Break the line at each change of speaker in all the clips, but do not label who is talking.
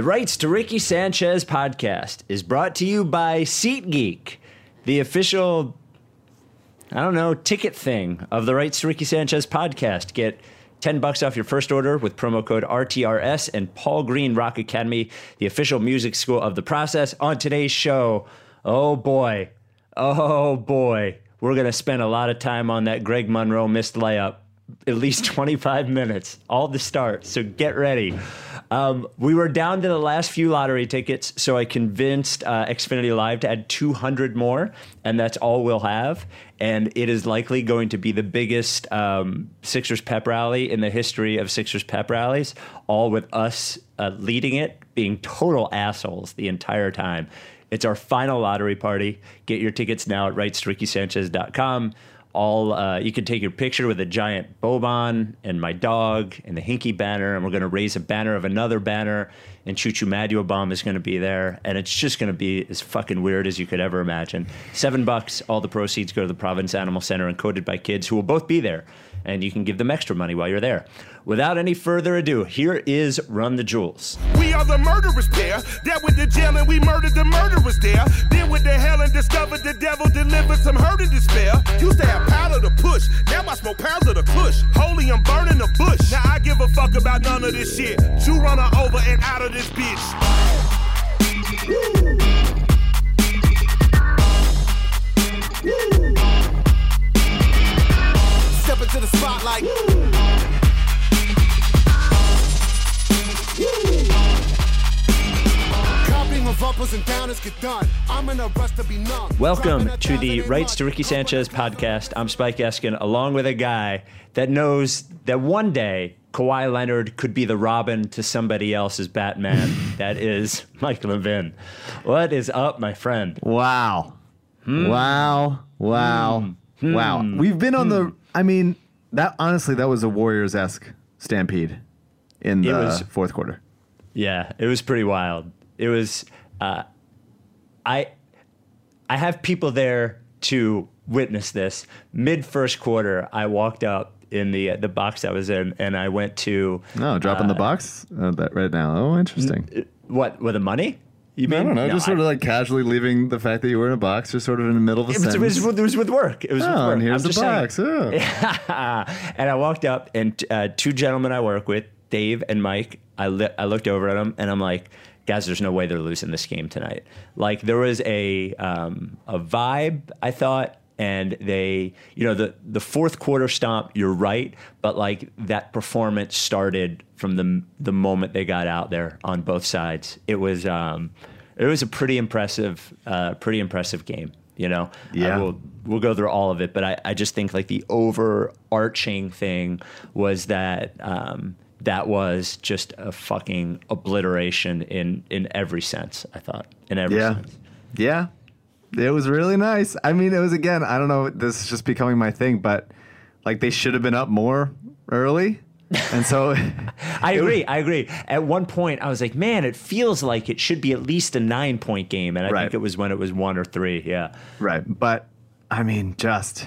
The Rights to Ricky Sanchez podcast is brought to you by SeatGeek, the official, I don't know, ticket thing of the Rights to Ricky Sanchez podcast. Get 10 bucks off your first order with promo code RTRS and Paul Green Rock Academy, the official music school of the process. On today's show, oh boy, oh boy, we're going to spend a lot of time on that Greg Monroe missed layup. At least 25 minutes, all the start. So get ready. Um, we were down to the last few lottery tickets, so I convinced uh, Xfinity Live to add 200 more, and that's all we'll have. And it is likely going to be the biggest um, Sixers pep rally in the history of Sixers pep rallies, all with us uh, leading it, being total assholes the entire time. It's our final lottery party. Get your tickets now at rightstorickysanchez.com all uh, you can take your picture with a giant Boban and my dog and the Hinkie banner, and we're going to raise a banner of another banner, and Choo Choo Bomb is going to be there, and it's just going to be as fucking weird as you could ever imagine. Seven bucks, all the proceeds go to the Providence Animal Center, encoded by kids who will both be there, and you can give them extra money while you're there. Without any further ado, here is Run the Jewels.
We are the murderers pair that with the jail and we murdered the murderers there. Then with the hell and discovered the devil delivered some hurt and despair. Used to have powder to push, now I smoke pounds of the kush. Holy, I'm burning the bush. Now I give a fuck about none of this shit. You run her over and out of this bitch. Step into the spotlight.
Welcome to the Rights to Ricky Sanchez podcast. I'm Spike Eskin, along with a guy that knows that one day Kawhi Leonard could be the Robin to somebody else's Batman. that is Mike Levin. What is up, my friend?
Wow. Hmm. Wow. Wow. Hmm. Wow. Hmm. We've been on the hmm. I mean, that honestly that was a Warriors esque stampede in the was, fourth quarter.
Yeah, it was pretty wild. It was uh, I I have people there to witness this. Mid first quarter, I walked up in the uh, the box I was in, and I went to
no dropping uh, the box uh, that right now. Oh, interesting. N-
what with the money?
You mean? I don't know. No, just sort I, of like casually leaving the fact that you were in a box, just sort of in the middle of a it was,
sentence. It was, it was with work. It was
oh,
with work.
and here's I'm the box.
Oh. and I walked up, and uh, two gentlemen I work with, Dave and Mike, I, li- I looked over at them, and I'm like, guys, there's no way they're losing this game tonight. Like there was a um, a vibe, I thought, and they, you know, the the fourth quarter stomp. You're right, but like that performance started from the the moment they got out there on both sides. It was um, it was a pretty impressive, uh, pretty impressive game. You know,
yeah.
we'll we'll go through all of it, but I, I just think like the overarching thing was that. Um, that was just a fucking obliteration in in every sense. I thought in every
yeah.
sense.
Yeah, it was really nice. I mean, it was again. I don't know. This is just becoming my thing, but like they should have been up more early. And so
I agree. I agree. At one point, I was like, man, it feels like it should be at least a nine point game. And I right. think it was when it was one or three. Yeah.
Right. But I mean, just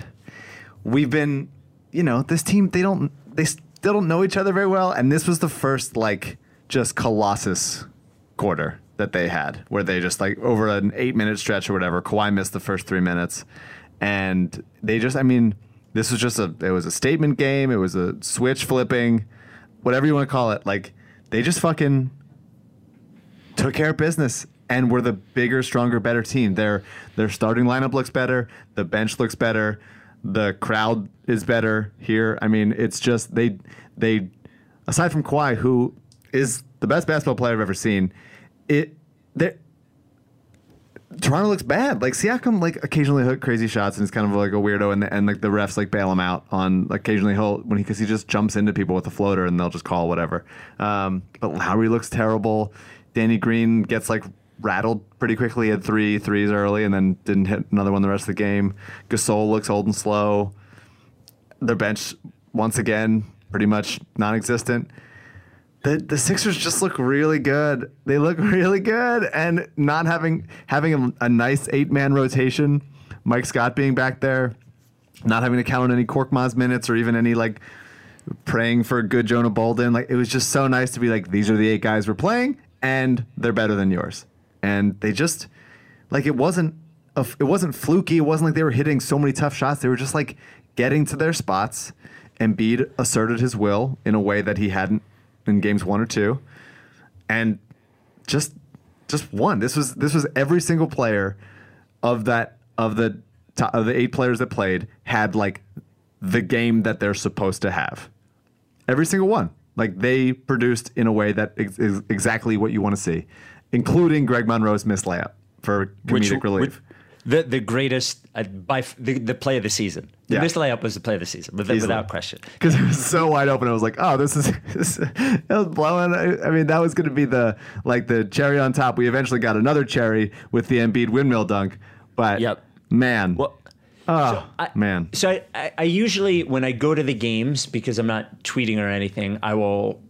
we've been, you know, this team, they don't, they, they don't know each other very well, and this was the first like just colossus quarter that they had, where they just like over an eight minute stretch or whatever. Kawhi missed the first three minutes, and they just, I mean, this was just a it was a statement game. It was a switch flipping, whatever you want to call it. Like they just fucking took care of business and were the bigger, stronger, better team. Their their starting lineup looks better. The bench looks better. The crowd is better here. I mean, it's just they they aside from Kawhi, who is the best basketball player I've ever seen, it they Toronto looks bad. Like Siakam, like occasionally hit crazy shots and he's kind of like a weirdo, and and like the refs like bail him out on occasionally he'll when he because he just jumps into people with a floater and they'll just call whatever. Um, but Lowry looks terrible. Danny Green gets like rattled pretty quickly. Had three threes early and then didn't hit another one the rest of the game. Gasol looks old and slow. Their bench once again pretty much non-existent. The the Sixers just look really good. They look really good, and not having having a, a nice eight man rotation. Mike Scott being back there, not having to count on any Korkmaz minutes or even any like praying for a good Jonah Bolden. Like it was just so nice to be like these are the eight guys we're playing, and they're better than yours. And they just like it wasn't a, it wasn't fluky. It wasn't like they were hitting so many tough shots. They were just like getting to their spots. Embiid asserted his will in a way that he hadn't in games one or two, and just just won. This was this was every single player of that of the of the eight players that played had like the game that they're supposed to have. Every single one. Like they produced in a way that is exactly what you want to see, including Greg Monroe's missed layup for comedic relief.
the the greatest uh, by f- the, the play of the season. The
Yeah.
missed layup was the play of the season, without, without question.
because it was so wide open. I was like, "Oh, this is." This, it was blowing. I, I mean, that was going to be the like the cherry on top. We eventually got another cherry with the Embiid windmill dunk, but
Yep.
man,
Well,
oh
I-
man,
So I, I usually, when I go to the games, because I'm not tweeting or anything, I will.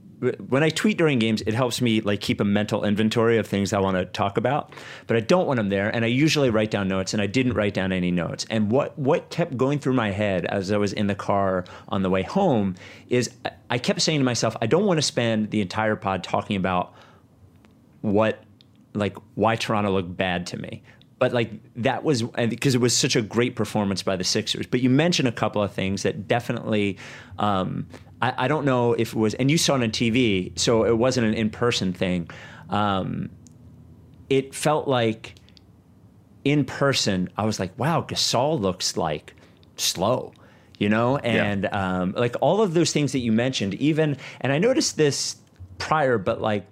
When I tweet during games, it helps me like keep a mental inventory of things I want to talk about. But I don't want them there, and I usually write down notes. And I didn't write down any notes. And what what kept going through my head as I was in the car on the way home is I, kept saying to myself, I don't want to spend the entire pod talking about what like why Toronto looked bad to me. But like that was because it was such a great performance by the Sixers. But you mentioned a couple of things that definitely um, I, I don't know if it was, and you saw it on TV, so it wasn't an in-person thing. Um, it felt like in person, I was like, wow, Gasol looks like slow, you know? And um, like all of those things that you mentioned, even, and I noticed this prior, but like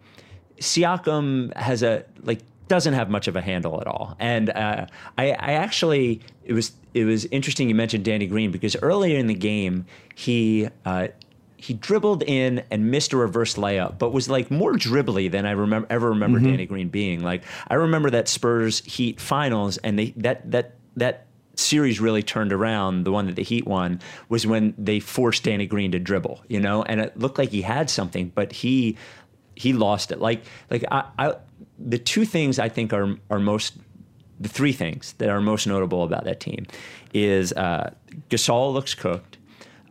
Siakam has a, like, doesn't have much of a handle at all. And uh, I, I actually, it was, it was interesting you mentioned Danny Green because earlier in the game, he, uh, he dribbled in and missed a reverse layup, but was like more dribbly than I remember ever remember Danny Green being. Like I remember that Spurs Heat finals, and they that that that series really turned around. The one that the Heat won was when they forced Danny Green to dribble, you know, and it looked like he had something, but he he lost it. Like like I, I the two things I think are are most the three things that are most notable about that team is uh, Gasol looks cooked.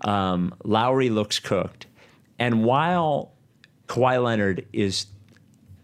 Um, Lowry looks cooked. And while Kawhi Leonard is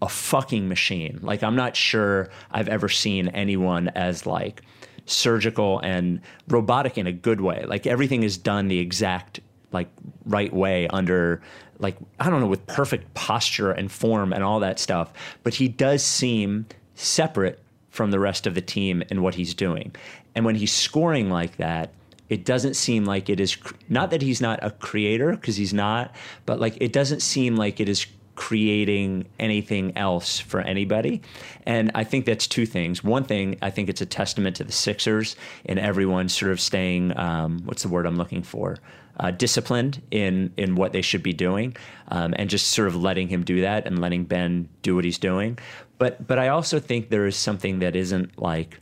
a fucking machine, like I'm not sure I've ever seen anyone as like surgical and robotic in a good way. Like everything is done the exact like right way under like I don't know with perfect posture and form and all that stuff. But he does seem separate from the rest of the team in what he's doing. And when he's scoring like that, it doesn't seem like it is not that he's not a creator because he's not, but like it doesn't seem like it is creating anything else for anybody. And I think that's two things. One thing, I think it's a testament to the Sixers and everyone sort of staying, um, what's the word I'm looking for? Uh, disciplined in in what they should be doing, um, and just sort of letting him do that and letting Ben do what he's doing. But but I also think there is something that isn't like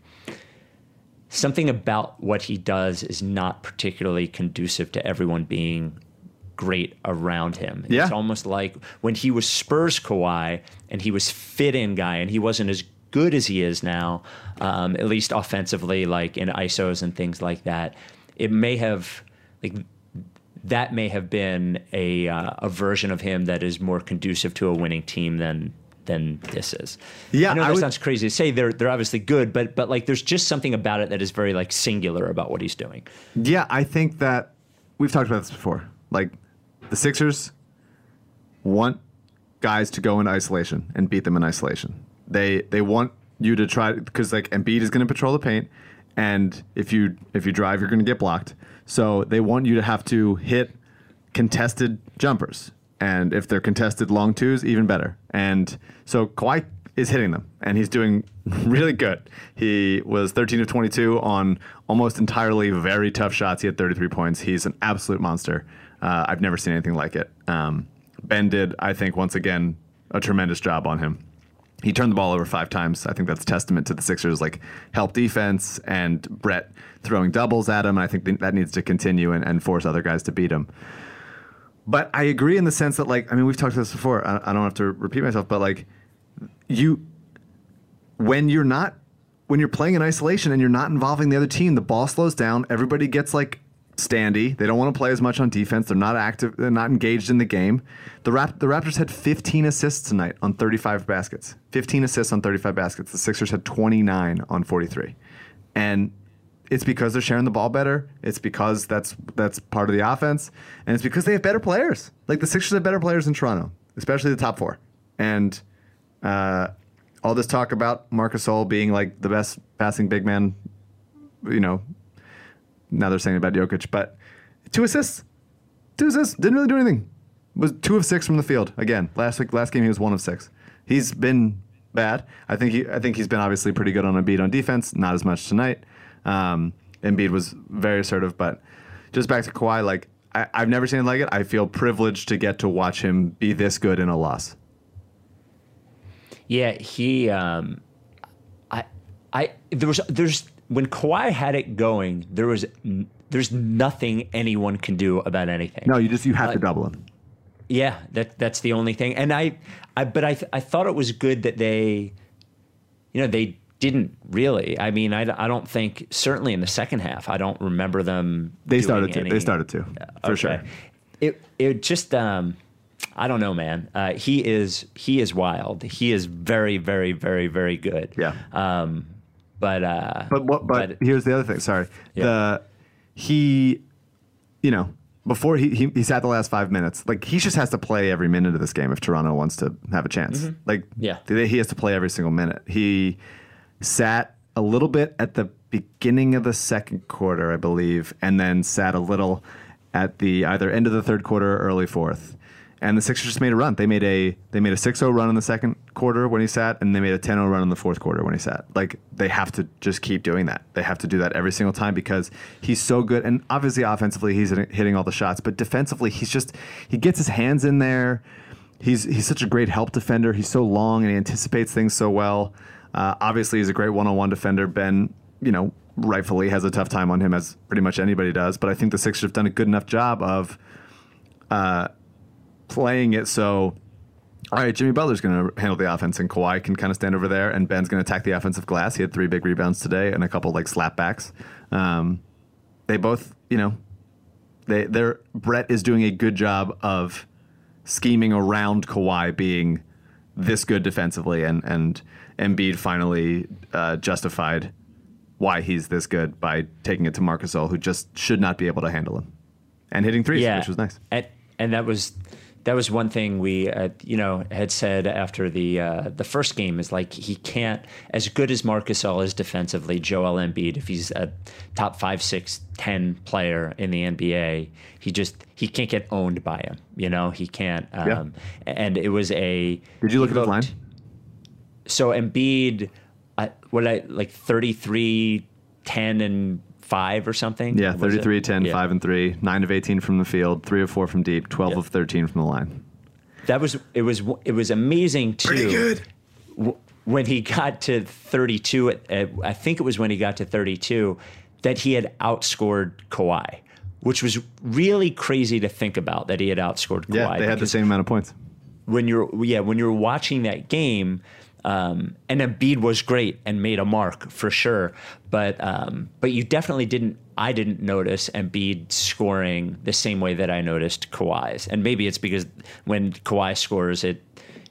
something about what he does is not particularly conducive to everyone being great around him.
Yeah.
It's almost like when he was Spurs Kawhi and he was fit in guy and he wasn't as good as he is now, um, at least offensively, like in ISOs and things like that. It may have like that may have been a uh, a version of him that is more conducive to a winning team than than this is.
Yeah,
I know
I
that
would-
sounds crazy to say. They're they're obviously good, but but like there's just something about it that is very like singular about what he's doing.
Yeah, I think that we've talked about this before. Like the Sixers want guys to go in isolation and beat them in isolation. They they want you to try because like Embiid is going to patrol the paint, and if you if you drive, you're going to get blocked. So they want you to have to hit contested jumpers, and if they're contested long twos, even better. And so Kawhi is hitting them, and he's doing really good. He was 13 of 22 on almost entirely very tough shots. He had 33 points. He's an absolute monster. Uh, I've never seen anything like it. Um, ben did, I think, once again, a tremendous job on him. He turned the ball over five times. I think that's testament to the Sixers' like help defense and Brett throwing doubles at him. And I think that needs to continue and, and force other guys to beat him. But I agree in the sense that, like, I mean, we've talked about this before. I, I don't have to repeat myself, but like, you, when you're not, when you're playing in isolation and you're not involving the other team, the ball slows down. Everybody gets like standy. They don't want to play as much on defense. They're not active. They're not engaged in the game. The Rap- the Raptors had 15 assists tonight on 35 baskets. 15 assists on 35 baskets. The Sixers had 29 on 43, and it's because they're sharing the ball better. It's because that's that's part of the offense, and it's because they have better players. Like the Sixers have better players in Toronto, especially the top four. And uh, all this talk about Marc Gasol being like the best passing big man, you know, now they're saying about Jokic, but two assists, two assists, didn't really do anything. Was two of six from the field again. Last week, last game he was one of six. He's been bad. I think he, I think he's been obviously pretty good on a beat on defense. Not as much tonight. Um, Embiid was very assertive, but just back to Kawhi, like I, I've never seen it like it. I feel privileged to get to watch him be this good in a loss.
Yeah, he. Um, I, I there was there's when Kawhi had it going, there was there's nothing anyone can do about anything.
No, you just you have to double him.
Yeah, that that's the only thing. And I, I but I I thought it was good that they, you know, they didn't really. I mean, I, I don't think certainly in the second half. I don't remember them.
They started to.
any-
They started to for
Okay.
sure.
It it just um, I don't know, man. Uh, he is he is wild. He is very very very very good.
Yeah.
Um, but uh,
But what? But, here's the other thing. Sorry.
Yeah.
The he, you know, before he, he he sat the last five minutes. Like he just has to play every minute of this game if Toronto wants to have a chance. Like
Mm-hmm. Yeah.
he has to play every single minute. He sat a little bit at the beginning of the second quarter, I believe, and then sat a little at the either end of the third quarter or early fourth. And the Sixers just made a run. They made a they made a 6-0 run in the second quarter when he sat, and they made a 10-0 run in the fourth quarter when he sat. Like they have to just keep doing that. They have to do that every single time because he's so good. And obviously, offensively, he's hitting all the shots, but defensively, he's just he gets his hands in there. He's he's such a great help defender. He's so long and he anticipates things so well. Uh, obviously, he's a great one-on-one defender. Ben, you know, rightfully has a tough time on him as pretty much anybody does. But I think the Sixers have done a good enough job of uh, playing it so. All right, Jimmy Butler's going to handle the offense, and Kawhi can kind of stand over there, and Ben's going to attack the offensive glass. He had three big rebounds today and a couple like slapbacks. Um, they both, you know, they they're Brett is doing a good job of scheming around Kawhi being this good defensively, and and Embiid finally uh, justified why he's this good by taking it to Marc Gasol, who just should not be able to handle him, and hitting threes,
yeah,
which was nice.
And, and that was that was one thing we uh, you know had said after the uh, the first game is like he can't as good as Marc Gasol is defensively. Joel Embiid, if he's a top five, six, ten player in the NBA, he just he can't get owned by him. You know he can't. Um,
Yeah.
And it was a.
Did you look at the line?
So Embiid, what I like 33, 10, and five or something.
Yeah,
Was
33, 10,
Yeah.
5 and 3, 9 of 18 from the field, 3 of 4 from deep, 12
Yeah.
of 13 from the line.
That was it was it was amazing too.
Pretty good.
w- When he got to 32, at, at, I think it was when he got to 32, that he had outscored Kawhi, which was really crazy to think about that he had outscored Kawhi.
Yeah, they had the same amount of points.
when you're yeah when you're watching that game, um, and Embiid was great and made a mark for sure, but um, but you definitely didn't. I didn't notice Embiid scoring the same way that I noticed Kawhi's, and maybe it's because when Kawhi scores it.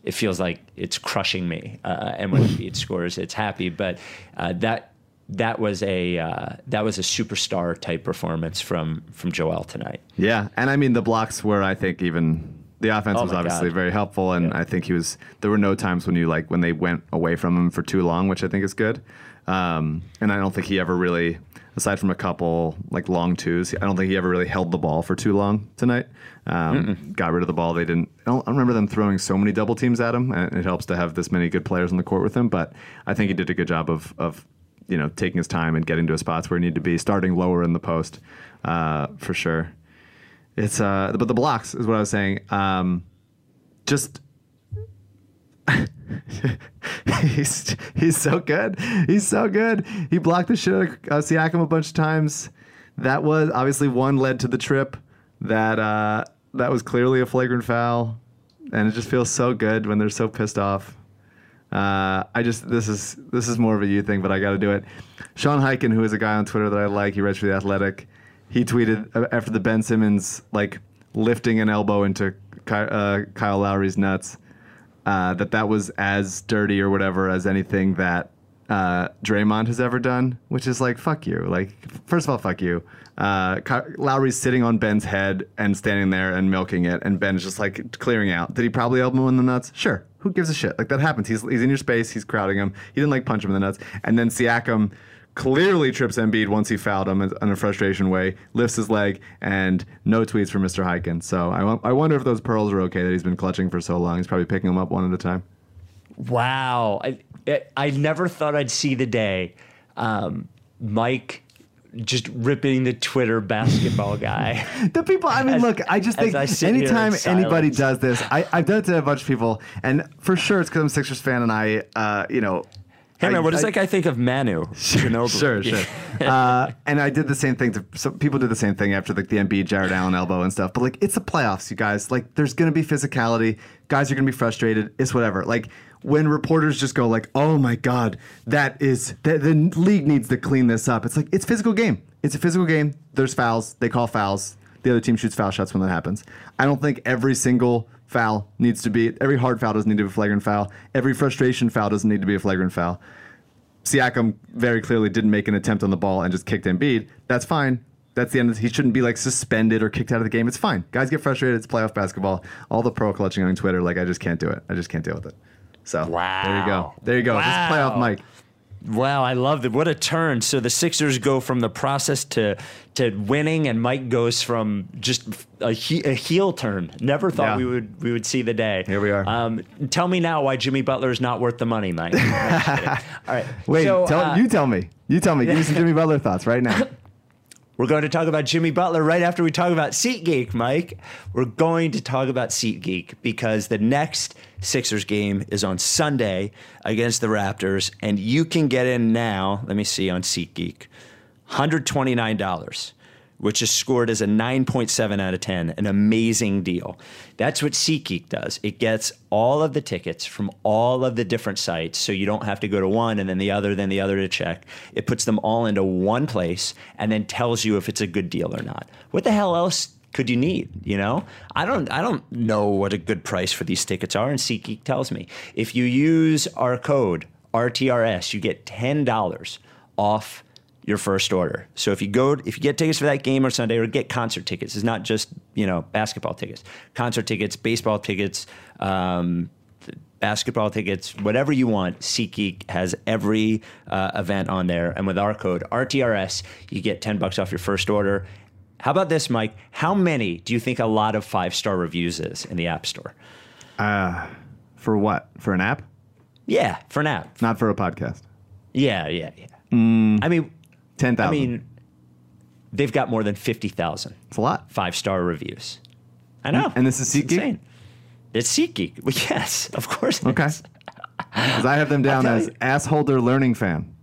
It feels like it's crushing me, uh, and when Embiid scores, it's happy. But uh, that that was a uh, that was a superstar type performance from from Joel tonight.
Yeah, and I mean the blocks were, I think, even the offense
Oh
was obviously
God.
very helpful, and
Yeah.
I think he was. There were no times when you like when they went away from him for too long, which I think is good. Um, and I don't think he ever really, aside from a couple like long twos, I don't think he ever really held the ball for too long tonight. Um, got rid of the ball. They didn't. I don't, I remember them throwing so many double teams at him, and it helps to have this many good players on the court with him. But I think he did a good job of of you know taking his time and getting to his spots where he needed to be, starting lower in the post uh, for sure. It's uh, but the blocks is what I was saying. Um, just he's he's so good. He's so good. He blocked the shit out of uh, Siakam a bunch of times. That was obviously one led to the trip. That uh, that was clearly a flagrant foul, and it just feels so good when they're so pissed off. Uh, I just this is this is more of a you thing, but I got to do it. Sean Highkin, who is a guy on Twitter that I like, he writes for the Athletic. He tweeted after the Ben Simmons like lifting an elbow into Ky- uh, Kyle Lowry's nuts uh, that that was as dirty or whatever as anything that uh, Draymond has ever done, which is like fuck you. Like first of all, fuck you. Uh, Lowry's sitting on Ben's head and standing there and milking it, and Ben's just like clearing out. Did he probably elbow him in the nuts? Sure. Who gives a shit? Like that happens. He's he's in your space. He's crowding him. He didn't like punch him in the nuts. And then Siakam clearly trips Embiid once he fouled him in a frustration way, lifts his leg, and no tweets from Mr. Highkin. So I, I wonder if those pearls are okay that he's been clutching for so long. He's probably picking them up one at a time.
Wow. I, I, never thought I'd see the day. Um, Mike just ripping the Twitter basketball guy.
The people, I mean,
As-
look, I just think
I sit here in
anytime anybody does this, I, I've done it to a bunch of people, and for sure it's because I'm a Sixers fan and I, uh, you know.
Hey man,
I-
what does
I-
that guy think of Manu? Ginobili?
Sure, sure. uh, and I did the same thing. To, so people did the same thing after like the Embiid, Jarrett Allen elbow and stuff. But like, it's the playoffs, you guys. Like, there's gonna be physicality. Guys are gonna be frustrated. It's whatever. Like when reporters just go like, "Oh my God, that is the, the league needs to clean this up." It's like it's physical game. It's a physical game. There's fouls. They call fouls. The other team shoots foul shots when that happens. I don't think every single foul needs to be every hard foul doesn't need to be a flagrant foul. Every frustration foul doesn't need to be a flagrant foul. Siakam very clearly didn't make an attempt on the ball and just kicked Embiid. That's fine. That's the end. Of, he shouldn't be like suspended or kicked out of the game. It's fine. Guys get frustrated. It's playoff basketball. All the pro clutching on Twitter, like I just can't do it. I just can't deal with it. So wow. there you go. There you go. This is playoff Mike.
Wow, I love it. What a turn. So the Sixers go from the process to to winning, and Mike goes from just a, he, a heel turn. Never thought
Yeah.
we would we would see the day.
Here we are.
Um, tell me now why Jimmy Butler is not worth the money, Mike. No, I'm just kidding. All right.
Wait,
so,
tell,
uh,
you tell me. You tell me. Give me some Jimmy Butler thoughts right now.
We're going to talk about Jimmy Butler right after we talk about SeatGeek, Mike. We're going to talk about SeatGeek because the next Sixers game is on Sunday against the Raptors, and you can get in now. Let me see on SeatGeek $129, which is scored as a 9.7 out of 10, an amazing deal. That's what SeatGeek does. It gets all of the tickets from all of the different sites, so you don't have to go to one and then the other, then the other to check. It puts them all into one place and then tells you if it's a good deal or not. What the hell else could you need? You know, I don't, I don't know what a good price for these tickets are, and SeatGeek tells me. If you use our code RTRS, you get ten dollars off your first order. So if you go, if you get tickets for that game or Sunday, or get concert tickets, it's not just you know basketball tickets, concert tickets, baseball tickets. Um, Basketball tickets, whatever you want, SeatGeek has every uh, event on there. And with our code RTRS, you get 10 bucks off your first order. How about this, Mike? How many do you think a lot of five star reviews is in the App Store?
For what? For an app?
Yeah, for an app.
Not for a podcast.
Yeah, yeah, yeah.
Mm.
I mean,
10,000.
I mean, they've got more than 50,000
it's a lot.
five star reviews. I know.
And this is SeatGeek?
insane. It's SeatGeek. Well, yes, of course.
Okay. Because I have them down as
you.
assholder learning fan.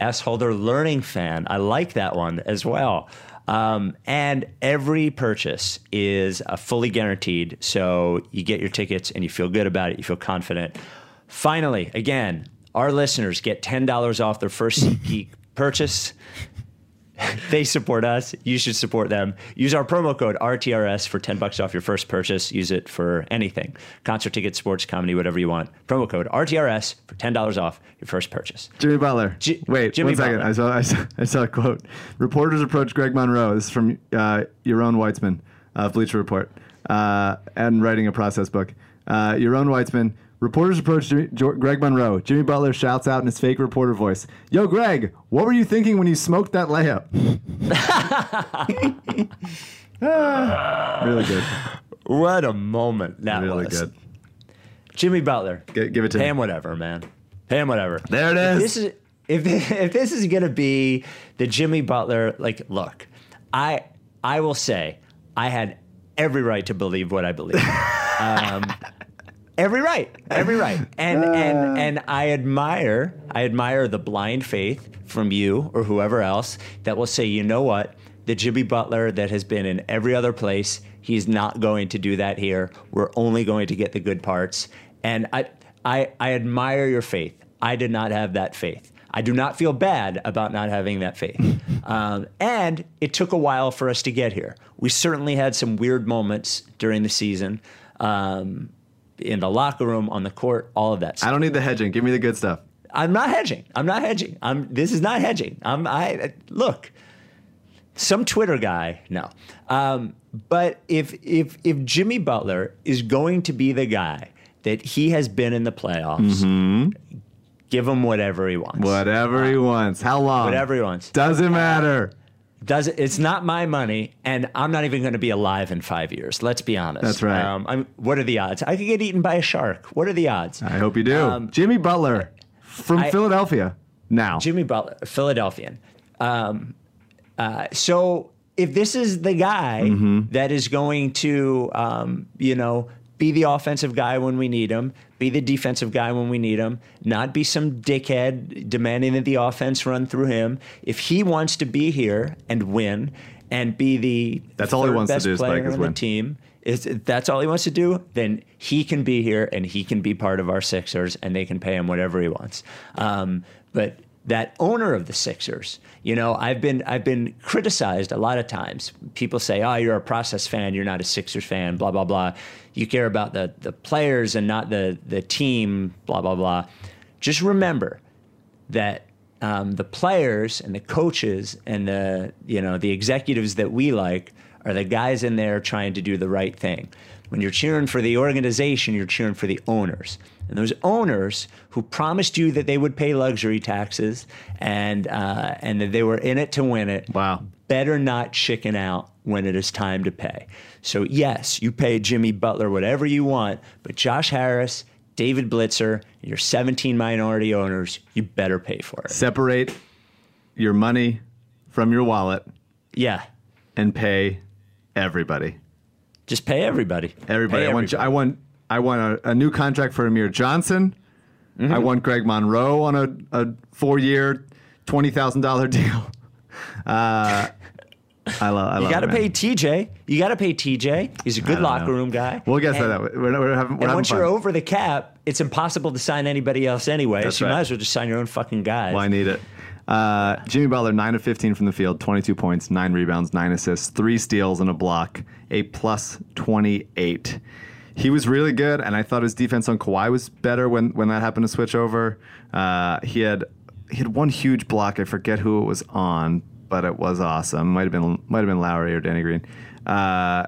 S-holder learning fan. I like that one as well. Um, and every purchase is uh, fully guaranteed. So you get your tickets and you feel good about it. You feel confident. Finally, again, our listeners get $10 off their first SeatGeek purchase. they support us. You should support them. Use our promo code RTRS for 10 bucks off your first purchase. Use it for anything concert tickets, sports, comedy, whatever you want. Promo code RTRS for $10 off your first purchase.
Jimmy Butler.
Ji-
Wait,
Jimmy
one second. I saw, I saw I saw a quote. Reporters approached Greg Monroe. This is from uh, Yaron Weitzman of Bleacher Report, uh, and writing a process book. Uh, Yaron Weitzman. Reporters approached Jimmy, Greg Monroe. Jimmy Butler shouts out in his fake reporter voice, "Yo, Greg, what were you thinking when you smoked that layup?" Ah, really good.
What a moment that
Really
was.
good.
Jimmy Butler.
Gi- give it to
Pay
him.
him whatever, man. Pay him whatever.
There it is.
If this is if if this is gonna be the Jimmy Butler, like, look, I I will say I had every right to believe what I believe. um, every right, every right, and and and I admire I admire the blind faith from you or whoever else that will say, you know what, the Jimmy Butler that has been in every other place, he's not going to do that here. We're only going to get the good parts, and I I I admire your faith. I did not have that faith. I do not feel bad about not having that faith. um, and it took a while for us to get here. We certainly had some weird moments during the season. Um, in the locker room, on the court, all of that. Stuff.
I don't need the hedging. Give me the good stuff.
I'm not hedging. I'm not hedging. I'm. This is not hedging. I'm. I look. Some Twitter guy, no. Um, but if if if Jimmy Butler is going to be the guy that he has been in the playoffs, give him whatever he wants.
Whatever he wants. How long?
Whatever he wants.
Doesn't matter.
Does it, it's not my money, and I'm not even going to be alive in five years. Let's be honest.
That's right.
Um, I'm, what are the odds? I could get eaten by a shark. What are the odds?
I hope you do.
Um,
Jimmy Butler from
I-
Philadelphia. Now.
Jimmy Butler, Philadelphian. Um, uh, so if this is the guy
Mm-hmm.
that is going to, um, you know, be the offensive guy when we need him, be the defensive guy when we need him, not be some dickhead demanding that the offense run through him. If he wants to be here and win and be the
That's all he wants to do is
player on the
win.
team, is that's all he wants to do, then he can be here and he can be part of our Sixers and they can pay him whatever he wants. Um, but that owner of the Sixers, you know, I've been I've been criticized a lot of times. People say, "Oh, you're a process fan, you're not a Sixers fan." Blah blah blah. You care about the the players and not the the team. Blah blah blah. Just remember that um, the players and the coaches and the you know the executives that we like are the guys in there trying to do the right thing. When you're cheering for the organization, you're cheering for the owners. And those owners who promised you that they would pay luxury taxes and uh, and that they were in it to win it,
Wow.
better not chicken out when it is time to pay. So yes, you pay Jimmy Butler whatever you want, but Josh Harris, David Blitzer, your 17 minority owners, you better pay for it.
Separate your money from your wallet
Yeah,
and pay everybody.
just pay everybody.
Everybody.
Pay
I want. I want. I want a, a new contract for Amir Johnson.
Mm-hmm.
I want Greg Monroe on a, a four-year, twenty thousand dollar deal. Uh, I love. I
You got to pay TJ. You got to pay TJ. He's a good locker
know.
room guy.
We'll get to that. We're, we're having, we're
And once
fun.
you're over the cap, it's impossible to sign anybody else anyway.
That's
so you might as well just sign your own fucking guys.
Well, I need it. Uh, Jimmy Butler, 9 of 15 from the field, 22 points, 9 rebounds, 9 assists, 3 steals, and a block, a plus 28. He was really good, and I thought his defense on Kawhi was better when, when that happened to switch over. Uh, he had he had one huge block. I forget who it was on, but it was awesome. Might have been might have been Lowry or Danny Green. Uh,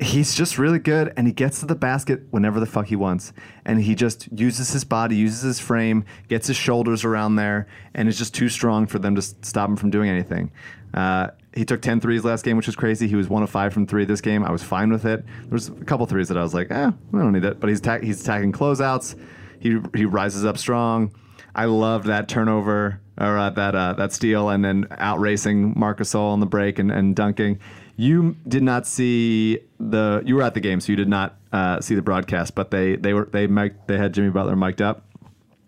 he's just really good and he gets to the basket whenever the fuck he wants and he just uses his body uses his frame gets his shoulders around there and is just too strong for them to stop him from doing anything uh, he took 10 threes last game which was crazy. He was one of five from three this game. I was fine with it. There was a couple threes that i was like eh, i don't need it but he's, ta- he's attacking closeouts. He, he rises up strong. I loved that turnover or uh, that uh, that steal and then out racing Marc Gasol on the break and, and dunking. You did not see the you were at the game, so you did not uh, see the broadcast. But they they were they mic- they had Jimmy Butler mic'd up,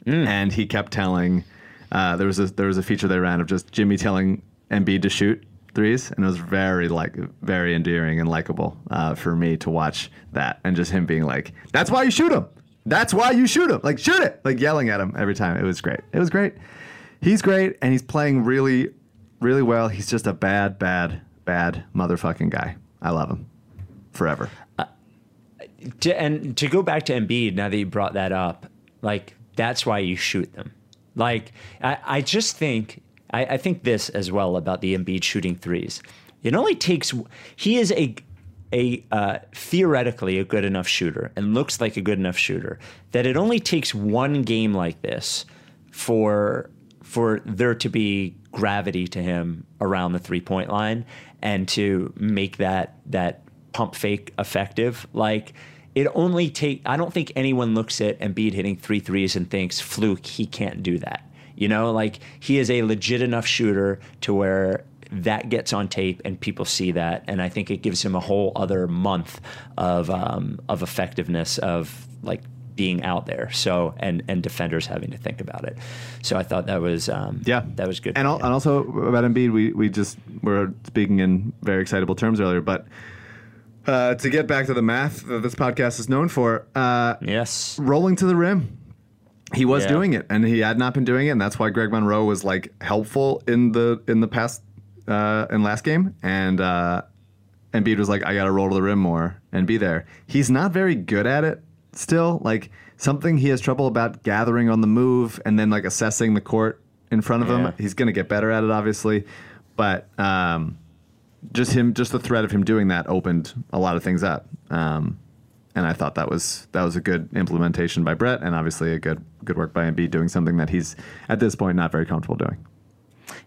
and he kept telling. Uh, there was a there was a feature they ran of just Jimmy telling Embiid to shoot threes, and it was very like very endearing and likable uh, for me to watch that, and just him being like, "That's why you shoot him. That's why you shoot him. Like shoot it. Like yelling at him every time. It was great. It was great. He's great, and he's playing really, really well. He's just a bad, bad, bad motherfucking guy. I love him forever.
to, and to go back to Embiid, now that you brought that up, like that's why you shoot them. Like I, I just think I, I think this as well about the Embiid shooting threes. It only takes he is a a uh, theoretically a good enough shooter and looks like a good enough shooter that it only takes one game like this for for there to be gravity to him around the three point line and to make that that pump fake effective. Like it only take I don't think anyone looks at Embiid hitting three threes and thinks fluke he can't do that. You know, like he is a legit enough shooter to where that gets on tape and people see that, and I think it gives him a whole other month of um, of effectiveness of like being out there. So and and defenders having to think about it. So I thought that was um,
Yeah,
that was good.
And, al- and also about Embiid, we we just were speaking in very excitable terms earlier, but. Uh, to get back to the math that this podcast is known for, uh,
yes,
rolling to the rim. He was
Yeah.
doing it, and he had not been doing it, and that's why Greg Monroe was like helpful in the in the past uh, in last game, and uh, Embiid was like, I got to roll to the rim more and be there. He's not very good at it still. Like something he has trouble about gathering on the move and then like assessing the court in front of
Yeah.
him. He's going to get better at it, obviously, but um, just him, just the threat of him doing that opened a lot of things up. Um, and I thought that was that was a good implementation by Brett, and obviously a good good work by Embiid doing something that he's at this point not very comfortable doing.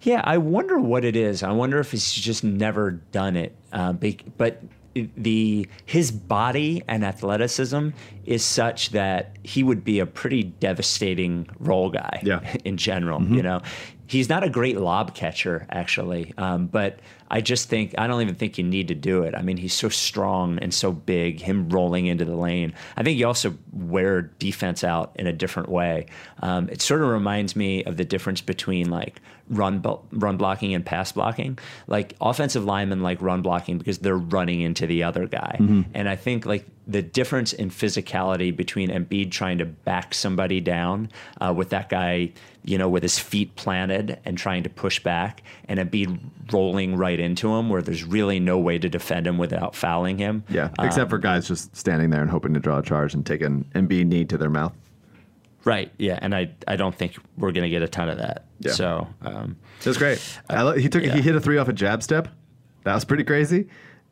Yeah, I wonder what it is. I wonder if he's just never done it. Uh, but the his body and athleticism is such that he would be a pretty devastating roll guy.
Yeah.
in general, you know, he's not a great lob catcher actually, um, but I just think I don't even think you need to do it. I mean, he's so strong and so big. Him rolling into the lane, I think you also wear defense out in a different way. Um, it sort of reminds me of the difference between like run blo- run blocking and pass blocking. Like offensive linemen like run blocking because they're running into the other guy, and I think like the difference in physicality between Embiid trying to back somebody down uh, with that guy, you know, with his feet planted and trying to push back, and Embiid rolling right into him where there's really no way to defend him without fouling him.
Yeah,
Um,
except for guys just standing there and hoping to draw a charge and take an Embiid knee to their mouth.
right. Yeah, and I I don't think we're gonna get a ton of that.
Yeah.
So. Um,
was great. I lo- he took
yeah.
he hit a three off a jab step. That was pretty crazy.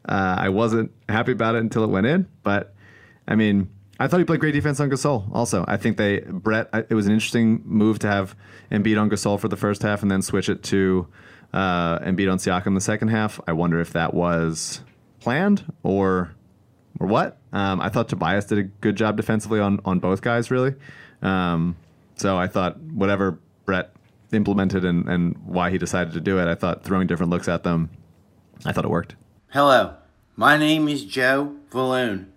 Uh, I wasn't happy about it until it went in, but I mean, I thought he played great defense on Gasol. Also, I think they Brett. It was an interesting move to have Embiid on Gasol for the first half and then switch it to uh, Embiid on Siakam the second half. I wonder if that was planned or or what. Um, I thought Tobias did a good job defensively on on both guys, really. Um, so I thought whatever Brett implemented and, and why he decided to do it, I thought throwing different looks at them, I thought it worked.
Hello, my name is Joe Valoon,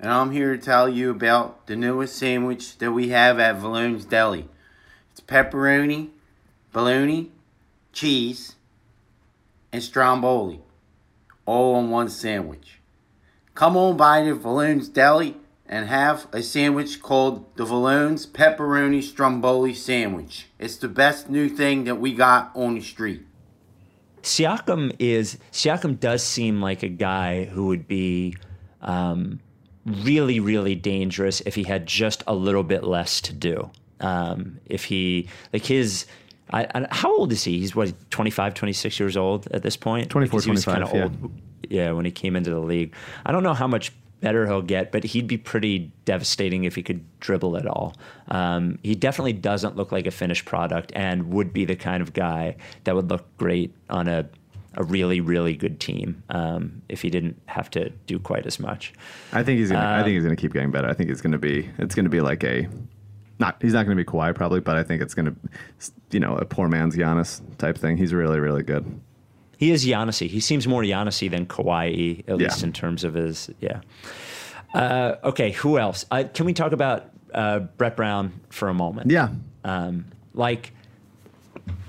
and I'm here to tell you about the newest sandwich that we have at Valoon's Deli. It's pepperoni, bologna, cheese, and stromboli, all on one sandwich. Come on by the Valoon's Deli and have a sandwich called the Valoon's Pepperoni Stromboli Sandwich. It's the best new thing that we got on the street.
Siakam is Siakam does seem like a guy who would be um, really, really dangerous if he had just a little bit less to do. Um, if he like his, I, I, how old is he? He's what 25, 26 years old at this point.
24,
Because he was
25,
kinda
yeah.
old. Yeah, when he came into the league, I don't know how much better he'll get, but he'd be pretty devastating if he could dribble at all. Um, he definitely doesn't look like a finished product, and would be the kind of guy that would look great on a a really really good team um, if he didn't have to do quite as much.
I think he's gonna. I
Uh,
think he's gonna keep getting better. I think it's gonna be. It's gonna be like a. Not he's not gonna be Kawhi probably, but I think it's gonna, you know, a poor man's Giannis type thing. He's really really good.
He is Giannisy. He seems more Giannisy than Kawhi, at
Yeah.
least in terms of his yeah. Uh, okay, who else? Uh, can we talk about uh, Brett Brown for a moment?
Yeah.
Um, like,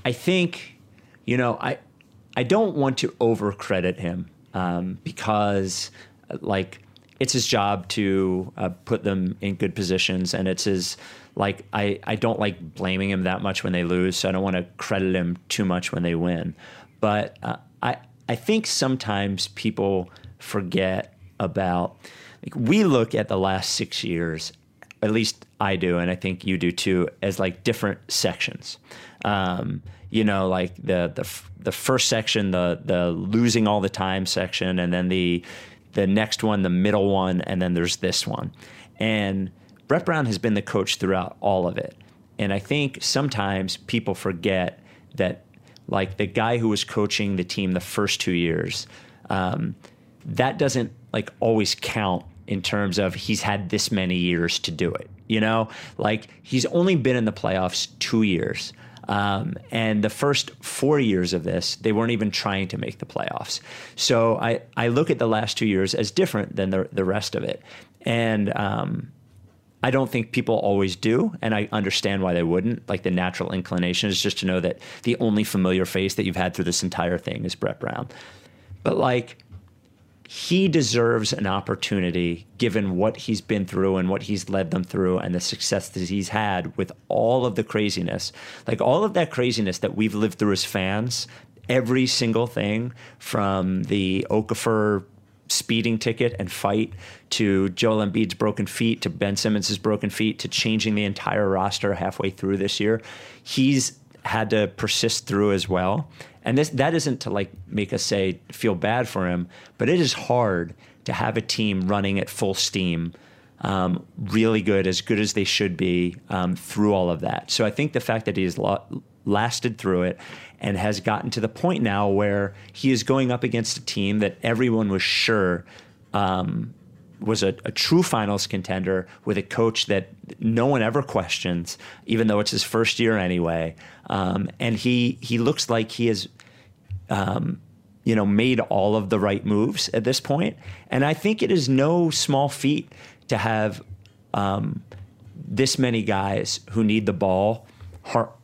I think, you know, I I don't want to overcredit him um, because, uh, like, it's his job to uh, put them in good positions, and it's his like I I don't like blaming him that much when they lose, so I don't want to credit him too much when they win. But uh, I I think sometimes people forget about like we look at the last six years at least I do, and I think you do too, as like different sections. Um, you know, like the the the first section, the the losing all the time section, and then the the next one, the middle one, and then there's this one. And Brett Brown has been the coach throughout all of it, and I think sometimes people forget that like the guy who was coaching the team the first two years. Um, that doesn't like always count in terms of he's had this many years to do it. You know, like he's only been in the playoffs two years. Um, and the first four years of this, they weren't even trying to make the playoffs. So I, I look at the last two years as different than the, the rest of it. And um, I don't think people always do, and I understand why they wouldn't. Like the natural inclination is just to know that the only familiar face that you've had through this entire thing is Brett Brown. But like he deserves an opportunity given what he's been through and what he's led them through and the success that he's had with all of the craziness. Like all of that craziness that we've lived through as fans, every single thing from the Okafor speeding ticket and fight to Joel Embiid's broken feet to Ben Simmons' broken feet to changing the entire roster halfway through this year. He's had to persist through as well. And this that isn't to like make us say feel bad for him, but it is hard to have a team running at full steam, um, really good, as good as they should be um, through all of that. So I think the fact that he has lasted through it and has gotten to the point now where he is going up against a team that everyone was sure um, was a, a, true finals contender with a coach that no one ever questions, even though it's his first year anyway. Um, and he he looks like he has, um, you know, made all of the right moves at this point. And I think it is no small feat to have um, this many guys who need the ball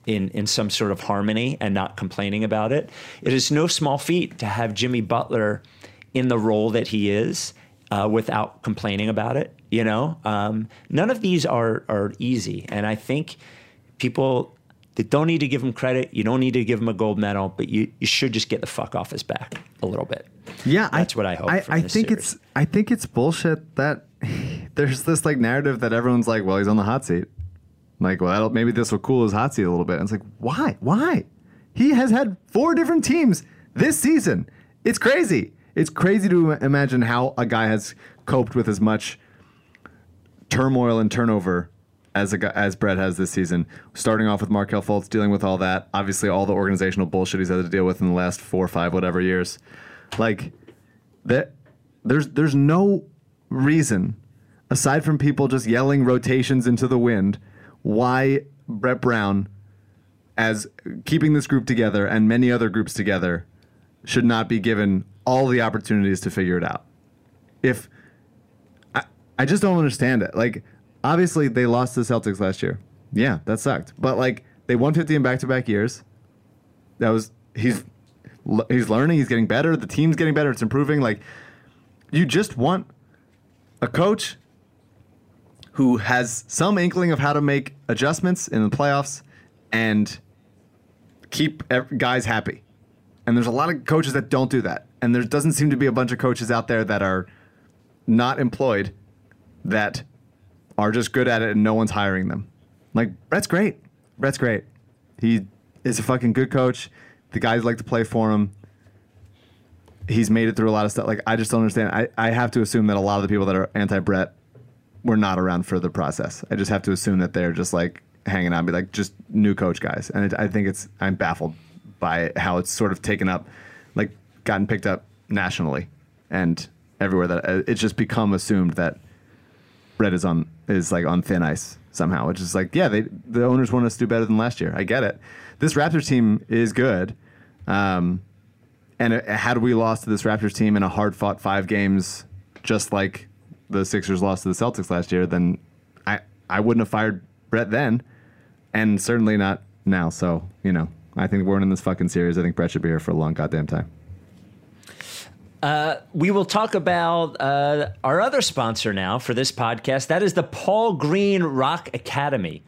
in in some sort of harmony and not complaining about it. It is no small feat to have Jimmy Butler in the role that he is uh, without complaining about it. You know, um, none of these are are easy, and I think people they don't need to give him credit. You don't need to give him a gold medal, but you, you should just get the fuck off his back a little bit.
Yeah,
that's I, what I hope.
I, I think
series.
it's I think it's bullshit that there's this like narrative that everyone's like, well, he's on the hot seat. Like, well, maybe this will cool his hot seat a little bit. And it's like, why? Why? He has had four different teams this season. It's crazy. It's crazy to imagine how a guy has coped with as much turmoil and turnover as a as Brett has this season. Starting off with Markelle Fultz, dealing with all that. Obviously, all the organizational bullshit he's had to deal with in the last four or five whatever years. Like that, there's there's no reason aside from people just yelling rotations into the wind why Brett Brown, as keeping this group together and many other groups together, should not be given all the opportunities to figure it out. If I, I just don't understand it. Like, obviously, they lost to the Celtics last year. Yeah, that sucked. But like, they won 50 in back-to-back years. That was he's he's learning. He's getting better. The team's getting better. It's improving. Like, you just want a coach who has some inkling of how to make adjustments in the playoffs and keep guys happy. And there's a lot of coaches that don't do that. And there doesn't seem to be a bunch of coaches out there that are not employed that are just good at it and no one's hiring them. Like, Brett's great. Brett's great. He is a fucking good coach. The guys like to play for him. He's made it through a lot of stuff. Like, I just don't understand. I, I have to assume that a lot of the people that are anti Brett were not around for the process. I just have to assume that they're just like hanging out, be like just new coach guys. And it, I think it's I'm baffled by how it's sort of taken up, like gotten picked up nationally and everywhere. That uh, it's just become assumed that Brett is on is like on thin ice somehow. Which is like, yeah, they the owners want us to do better than last year. I get it. This Raptors team is good. Um, and it, had we lost to this Raptors team in a hard fought five games, just like the Sixers lost to the Celtics last year, then I I wouldn't have fired Brett then, and certainly not now. So you know, I think we're in this fucking series. I think Brett should be here for a long goddamn time.
Uh, we will talk about uh, our other sponsor now for this podcast. That is the Paul Green Rock Academy.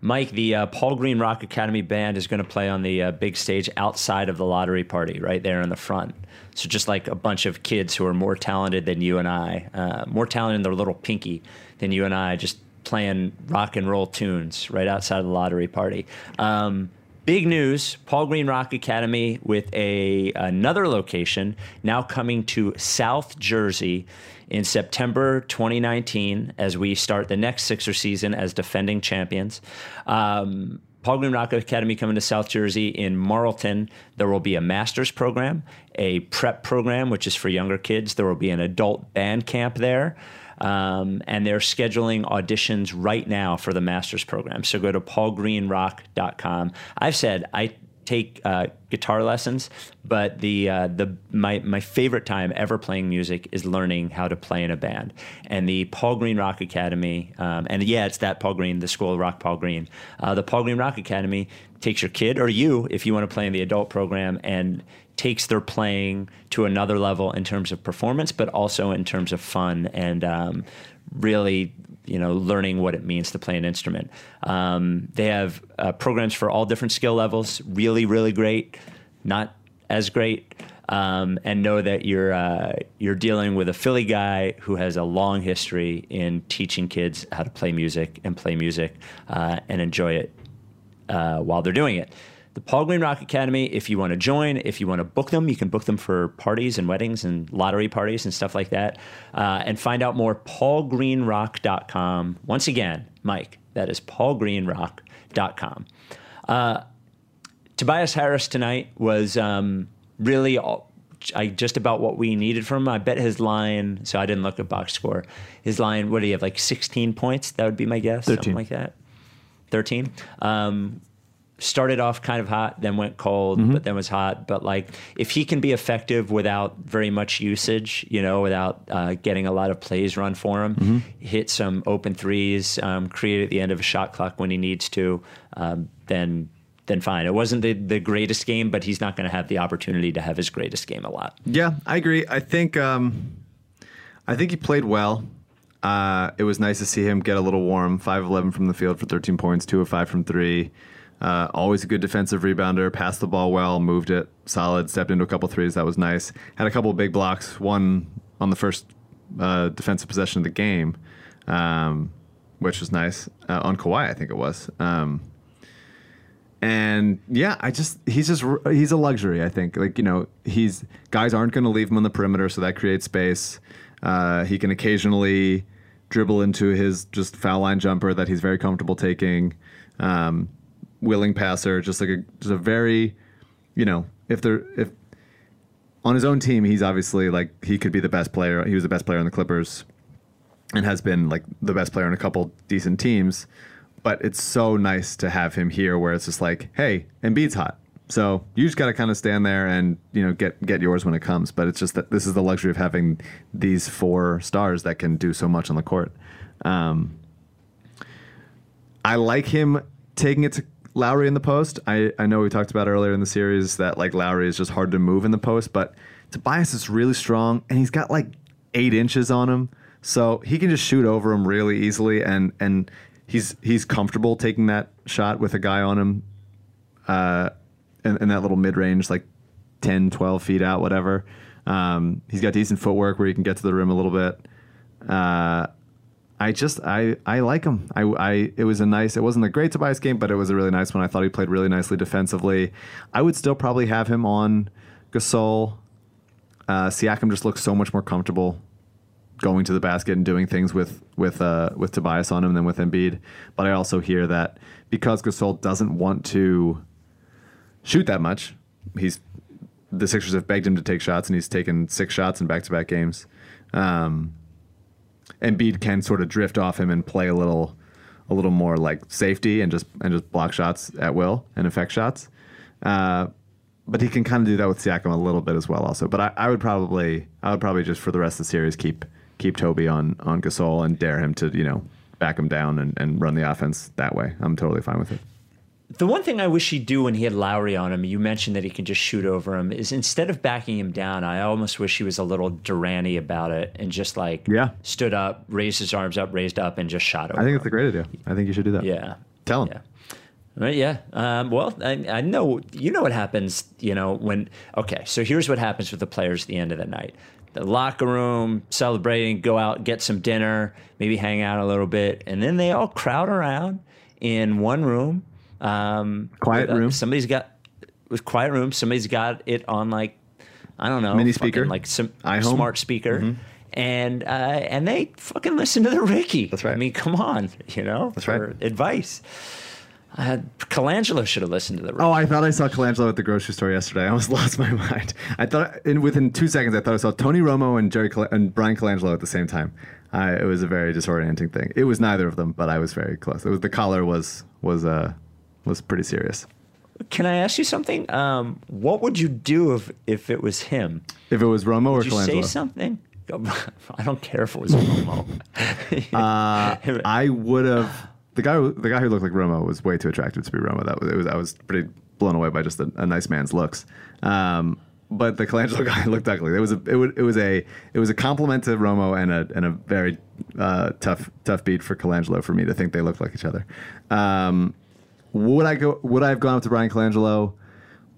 Mike, the uh, Paul Green Rock Academy band is going to play on the uh, big stage outside of the lottery party, right there in the front. So just like a bunch of kids who are more talented than you and I, uh, more talented in their little pinky than you and I, just playing rock and roll tunes right outside of the lottery party. Um, big news: Paul Green Rock Academy with a another location now coming to South Jersey in September 2019 as we start the next Sixer season as defending champions. Um, Paul Green Rock Academy coming to South Jersey in Marlton. There will be a master's program, a prep program, which is for younger kids. There will be an adult band camp there. Um, and they're scheduling auditions right now for the master's program. So go to paulgreenrock.com. I've said I take uh, guitar lessons, but the uh, the my my favorite time ever playing music is learning how to play in a band. And the Paul Green Rock Academy, um, and yeah, it's that Paul Green, the School of Rock Paul Green. Uh, the Paul Green Rock Academy takes your kid or you, if you want to play in the adult program, and takes their playing to another level in terms of performance, but also in terms of fun and um, really you know learning what it means to play an instrument. Um, they have uh, programs for all different skill levels. Really, really great. Not as great. Um, and know that you're uh, you're dealing with a Philly guy who has a long history in teaching kids how to play music and play music uh, and enjoy it uh, while they're doing it. The Paul Green Rock Academy, if you want to join, if you want to book them, you can book them for parties and weddings and lottery parties and stuff like that. Uh, and find out more, paulgreenrock.com. Once again, Mike, that is paulgreenrock.com. Uh, Tobias Harris tonight was um, really all, I, just about what we needed from him. I bet his line, so I didn't look at box score. His line, what do you have, like 16 points? That would be my guess.
13.
Something like that. 13. Um, started off kind of hot, then went cold,
Mm-hmm.
but then was hot. But like, if he can be effective without very much usage, you know, without uh, getting a lot of plays run for him,
Mm-hmm.
hit some open threes, um, create at the end of a shot clock when he needs to, um, then then fine. It wasn't the, the greatest game, but he's not going to have the opportunity to have his greatest game a lot.
Yeah, I agree. I think um, I think he played well. Uh, it was nice to see him get a little warm. 5'11 from the field for thirteen points, two of five from three. Uh, always a good defensive rebounder. Passed the ball well, moved it solid. Stepped into a couple threes. That was nice. Had a couple big blocks. One on the first uh, defensive possession of the game, um, which was nice uh, on Kawhi. I think it was. Um, and yeah, I just he's just he's a luxury. I think like you know he's guys aren't going to leave him on the perimeter, so that creates space. Uh, he can occasionally dribble into his just foul line jumper that he's very comfortable taking. Um, willing passer, just like a just a very, you know, if they're if on his own team, he's obviously like he could be the best player. He was the best player on the Clippers, and has been like the best player on a couple decent teams. But it's so nice to have him here, where it's just like, hey, Embiid's hot, so you just got to kind of stand there and you know get get yours when it comes. But it's just that this is the luxury of having these four stars that can do so much on the court. Um, I like him taking it to Lowry in the post. I, I know we talked about earlier in the series that like Lowry is just hard to move in the post, but Tobias is really strong and he's got like eight inches on him, so he can just shoot over him really easily and and he's he's comfortable taking that shot with a guy on him, uh, in, in that little mid range like 10, 12 feet out, whatever. Um, he's got decent footwork where he can get to the rim a little bit. Uh, I just I I like him. I I it was a nice. It wasn't a great Tobias game, but it was a really nice one. I thought he played really nicely defensively. I would still probably have him on Gasol. Uh, Siakam just looks so much more comfortable going to the basket and doing things with with uh, with Tobias on him than with Embiid. But I also hear that because Gasol doesn't want to shoot that much, he's the Sixers have begged him to take shots, and he's taken six shots in back to back games. Um, Embiid can sort of drift off him and play a little, a little more like safety and just and just block shots at will and affect shots. Uh, but he can kind of do that with Siakam a little bit as well, also. But I, I would probably, I would probably just for the rest of the series keep keep Toby on on Gasol and dare him to you know back him down and, and run the offense that way. I'm totally fine with it.
The one thing I wish he'd do when he had Lowry on him, you mentioned that he can just shoot over him, is instead of backing him down, I almost wish he was a little Durante about it and just like
Yeah.
stood up, raised his arms up, raised up, and just shot over.
I think
him.
it's a great idea. I think you should do that.
Yeah.
Tell him.
Yeah. Right, yeah. Um, well, I, I know you know what happens. You know when. Okay, so here's what happens with the players at the end of the night: the locker room, celebrating, go out, get some dinner, maybe hang out a little bit, and then they all crowd around in one room. Um,
Quiet
uh,
room.
Somebody's got with quiet room. Somebody's got it on like I don't know,
Mini speaker.
like some
iHome. Mm-hmm.
smart speaker. And uh, and they fucking listen to the Ricky.
That's right.
I mean, come on, you know,
That's
for
right.
advice. I had Colangelo should have listened to the.
Oh, I thought I saw Colangelo at the grocery store yesterday. I almost lost my mind. I thought, in within two seconds, I thought I saw Tony Romo and Jerry Col- and Bryan Colangelo at the same time. I, it was a very disorienting thing. It was neither of them, but I was very close. It was the collar was was uh was pretty serious.
Can I ask you something? Um, what would you do if if it was him?
If it was Romo or
Would you say something? I don't care if it was Romo.
uh, I would have. The guy, who- the guy who looked like Romo was way too attractive to be Romo. That was, it was I was pretty blown away by just a, a nice man's looks. Um, but the Colangelo guy looked ugly. It was a, it, was, it was a, it was a compliment to Romo and a, and a very uh, tough, tough beat for Colangelo for me to think they looked like each other. Um, would I go? Would I have gone up to Bryan Colangelo?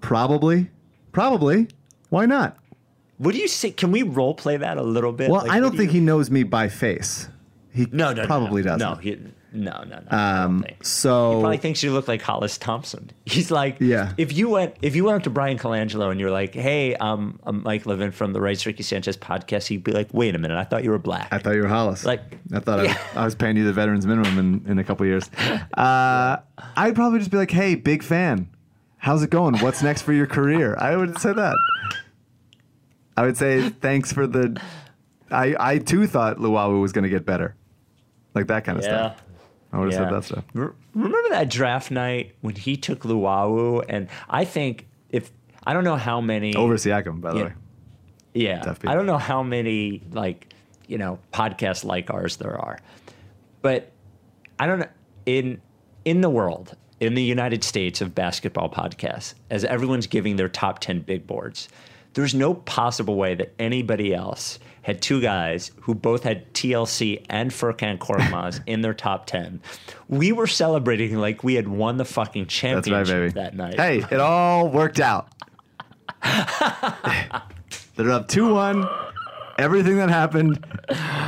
Probably, probably. Why not?
what do you say? Can we role play that a little bit?
Well,
Like,
I don't
do
think
you-
he knows me by face. He
No, no, no,
probably
no,
doesn't.
No, he, no, no, no.
Um, so
He probably thinks you look like Hollis Thompson. He's like,
Yeah.
If you went, if you went up to Bryan Colangelo and you're like, "Hey, um, I'm Mike Levin from the Rights Ricky Sanchez podcast," he'd be like, "Wait a minute, I thought you were black."
I thought you were Hollis.
Like-
I thought
Yeah.
I, was, I was paying you the veterans minimum in, in a couple years. Uh, I'd probably just be like, "Hey, big fan, how's it going? What's next for your career?" I would say that. I would say thanks for the. I I too thought Luwawu was going to get better, like that kind of
yeah.
stuff. I would have
Yeah.
said that stuff.
Re- Remember that draft night when he took Luau, and I think if I don't know how many
Over Siakam, by the
Yeah.
way.
Yeah. I don't know how many like, you know, podcasts like ours there are. But I don't know in in the world, in the United States of basketball podcasts, as everyone's giving their top 10 big boards, there's no possible way that anybody else had two guys who both had TLC and Furkan Korkmaz in their top 10. We were celebrating like we had won the fucking championship
right,
that night.
Hey, it all worked out. They're up two one. Everything that happened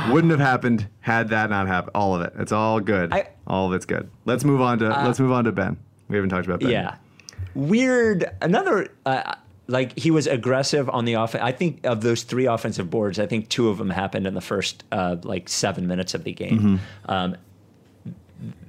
wouldn't have happened had that not happened. All of it. It's all good.
I-
all of it's good. Let's move on to let's move on to Ben. We haven't talked about Ben.
Yeah. Weird. Another, uh, like, he was aggressive on the offense. I think of those three offensive boards, I think two of them happened in the first, uh, like, seven minutes of the game. Um,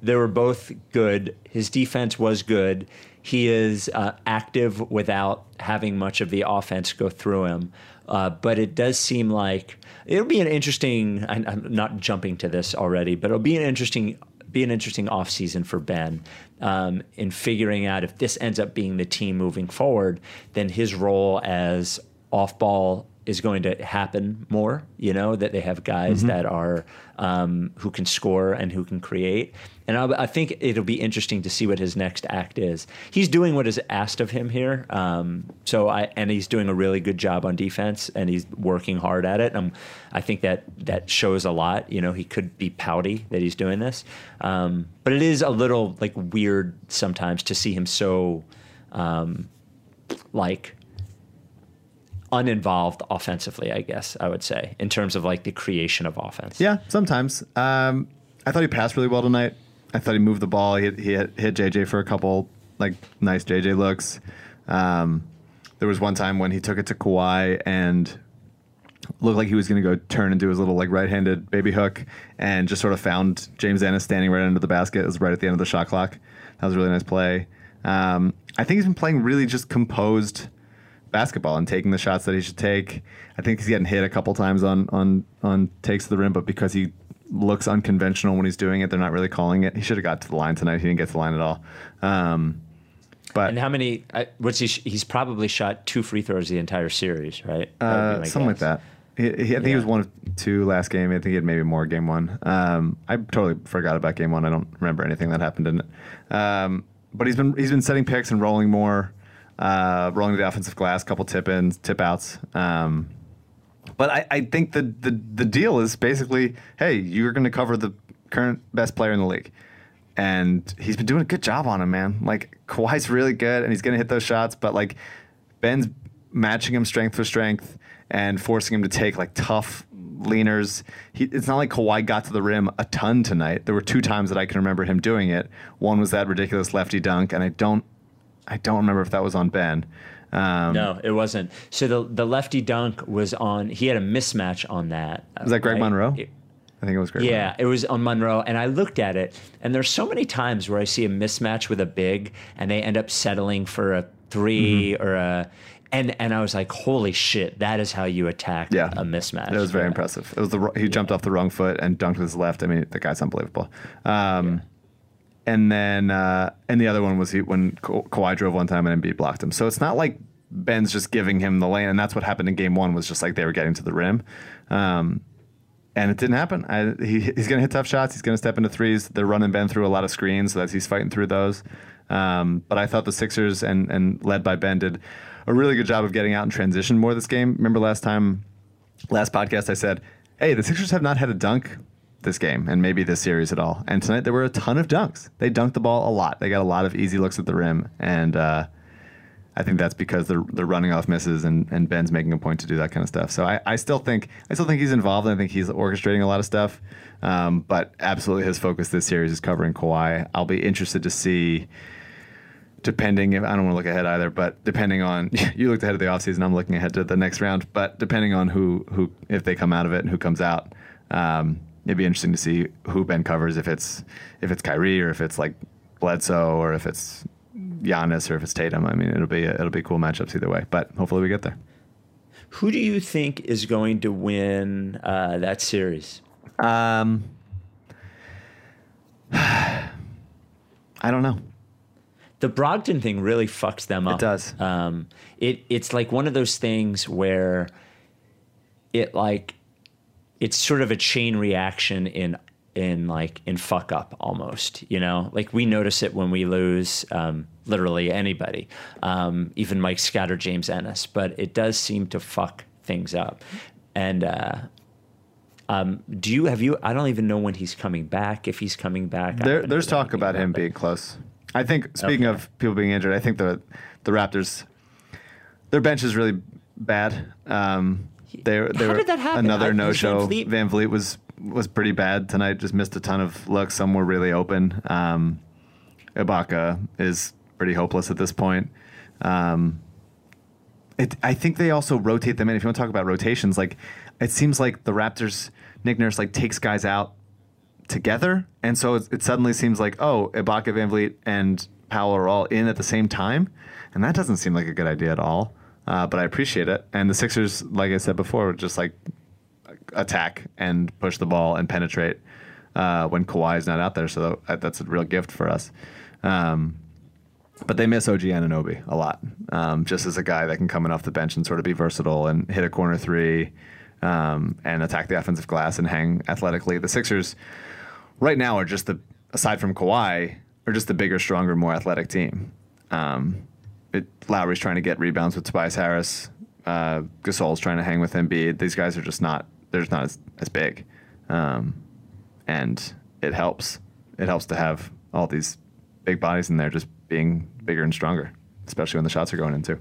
they were both good. His defense was good. He is uh, active without having much of the offense go through him. Uh, but it does seem like it'll be an interesting. I- I'm not jumping to this already, but it'll be an interesting be an interesting offseason for Ben um, in figuring out if this ends up being the team moving forward. Then his role as off ball is going to happen more. You know that they have guys that are um, who can score and who can create. And I, I think it'll be interesting to see what his next act is. He's doing what is asked of him here. Um, so I and he's doing a really good job on defense and he's working hard at it. Um, I think that that shows a lot. You know, he could be pouty that he's doing this, um, but it is a little like weird sometimes to see him so um, like uninvolved offensively, I guess I would say, in terms of like the creation of offense.
Yeah, sometimes. Um, I thought he passed really well tonight. I thought he moved the ball. He he hit, hit JJ for a couple like nice JJ looks. Um, there was one time when he took it to Kawhi and looked like he was going to go turn and do his little like right-handed baby hook, and just sort of found James Ennis standing right under the basket. It was right at the end of the shot clock. That was a really nice play. Um, I think he's been playing really just composed basketball and taking the shots that he should take. I think he's getting hit a couple times on on on takes to the rim, but because he looks unconventional when he's doing it, they're not really calling it. He should have got to the line tonight. He didn't get to the line at all. Um, but
And how many? I- What's he? sh- He's probably shot two free throws the entire series, right? That would be
uh, something like that. He, he, I think he was one of two last game. I think he had maybe more game one. Um, I totally forgot about game one. I don't remember anything that happened in it. Um, but he's been he's been setting picks and rolling more, uh, rolling to the offensive glass, couple tip ins, tip outs. Um, but I, I think the, the the deal is basically, hey, you're going to cover the current best player in the league, and he's been doing a good job on him, man. Like Kawhi's really good, and he's going to hit those shots, but like Ben's matching him strength for strength and forcing him to take like tough leaners. He, it's not like Kawhi got to the rim a ton tonight. There were two times that I can remember him doing it. One was that ridiculous lefty dunk, and I don't, I don't remember if that was on Ben. Um,
No, it wasn't. So the the lefty dunk was on. He had a mismatch on that.
Was that Greg
right?
Monroe?
It-
I think it was Greg.
yeah, it was on Monroe, and I looked at it, and there's so many times where I see a mismatch with a big, and they end up settling for a 3
Mm-hmm.
or a, and and I was like, holy shit, that is how you attack
Yeah.
a mismatch.
It was very
Yeah.
impressive. It was the he jumped off the wrong foot and dunked with his left. I mean, the guy's unbelievable. Um, and then uh, and the other one was he, when Ka- Kawhi drove one time and Embiid blocked him. So it's not like Ben's just giving him the lane, and that's what happened in Game One. Was just like they were getting to the rim, um, and it didn't happen. I, he, he's going to hit tough shots. He's going to step into threes. They're running Ben through a lot of screens, so that he's fighting through those. Um, but I thought the Sixers and and led by Ben did a really good job of getting out in transition more this game. Remember last time, last podcast, I said, "Hey, the Sixers have not had a dunk." This game and maybe this series at all. And tonight there were a ton of dunks. They dunked the ball a lot. They got a lot of easy looks at the rim, and uh, I think that's because they're they're running off misses and, and Ben's making a point to do that kind of stuff. So I, I still think I still think he's involved. and I think he's orchestrating a lot of stuff. Um, but absolutely, his focus this series is covering Kawhi. I'll be interested to see. Depending if I don't want to look ahead either, but depending on you looked ahead of the offseason, I'm looking ahead to the next round. But depending on who who if they come out of it and who comes out, um, it'd be interesting to see who Ben covers. If it's if it's Kyrie or if it's like Bledsoe or if it's Giannis or if it's Tatum. I mean, it'll be a, it'll be cool matchups either way. But hopefully we get there.
Who do you think is going to win uh, that series?
Um, I don't know.
The Brogdon thing really fucks them up.
It does.
Um, it it's like one of those things where it like it's sort of a chain reaction in in like in fuck up almost. You know, like we notice it when we lose um, literally anybody, um, even Mike Scott or James Ennis. But it does seem to fuck things up. And uh, um, do you have you? I don't even know when he's coming back. If he's coming back,
There, there's talk about him being close. I think speaking
Okay.
of people being injured, I think the the Raptors their bench is really bad. Um, they they
How
were
did that happen?
another no show.
VanVleet-
Van Vliet was was pretty bad tonight. Just missed a ton of looks. Some were really open. Um, Ibaka is pretty hopeless at this point. Um, it, I think they also rotate them in. If you want to talk about rotations, like it seems like the Raptors, Nick Nurse like takes guys out together, and so it, it suddenly seems like oh, Ibaka, VanVleet, and Powell are all in at the same time, and that doesn't seem like a good idea at all. Uh, but I appreciate it. And the Sixers, like I said before, just like attack and push the ball and penetrate uh, when is not out there. So that's a real gift for us. Um, but they miss OG Anunoby a lot, um, just as a guy that can come in off the bench and sort of be versatile and hit a corner three um, and attack the offensive glass and hang athletically. The Sixers right now are just the, aside from Kawhi, are just the bigger, stronger, more athletic team. Um, it, Lowry's trying to get rebounds with Tobias Harris. Uh, Gasol's trying to hang with Embiid. These guys are just not, they're just not as, as big. Um, and it helps. It helps to have all these big bodies in there just being bigger and stronger, especially when the shots are going in too.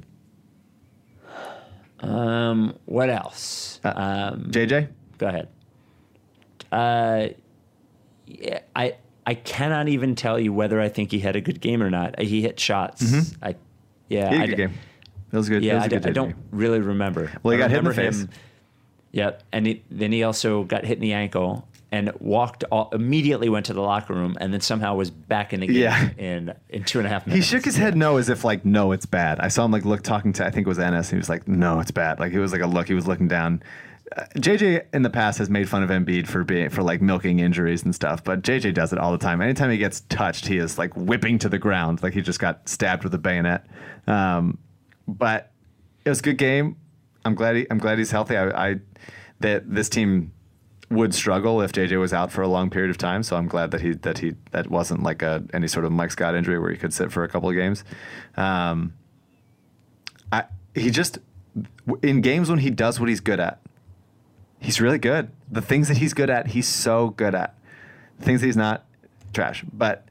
Um, what else? Um,
JJ?
Go ahead. Uh, yeah, I I cannot even tell you whether I think he had a good game or not. He hit shots. I yeah,
He had
I
a good game. It was good.
Yeah,
was
I,
good
I don't really remember.
Well, he
I
got hit in the face.
him- Yep, and he, then he also got hit in the ankle and walked all, immediately went to the locker room and then somehow was back in the game
Yeah.
in in two and a half minutes.
He shook his head no as if like no it's bad. I saw him like look talking to I think it was Ennis. And he was like no it's bad. Like it was like a look. He was looking down. JJ in the past has made fun of Embiid for being for like milking injuries and stuff, but JJ does it all the time. Anytime he gets touched, he is like whipping to the ground like he just got stabbed with a bayonet. Um, but it was a good game. I'm glad he, I'm glad he's healthy. I, I that this team would struggle if JJ was out for a long period of time. So I'm glad that he that he that wasn't like a any sort of Mike Scott injury where he could sit for a couple of games. Um, I he just in games when he does what he's good at, he's really good. The things that he's good at, he's so good at. The things that he's not, trash. But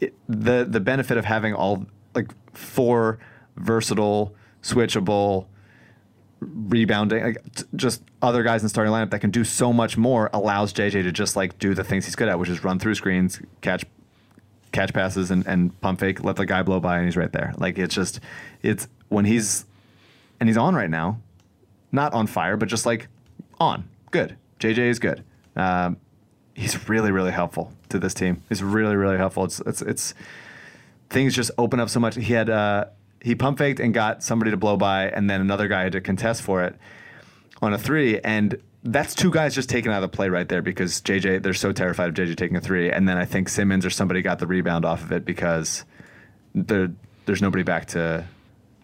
it, the the benefit of having all like four versatile, switchable, rebounding, like t- just other guys in the starting lineup that can do so much more allows JJ to just like do the things he's good at, which is run through screens, catch catch passes and, and pump fake, let the guy blow by and he's right there. Like it's just it's when he's and he's on right now. Not on fire, but just like on. Good. JJ is good. Um, he's really, really helpful to this team. He's really, really helpful. It's it's it's things just open up so much. He had uh, he pump faked and got somebody to blow by, and then another guy had to contest for it on a three, and that's two guys just taken out of the play right there because JJ they're so terrified of JJ taking a three, and then I think Simmons or somebody got the rebound off of it because there there's nobody back to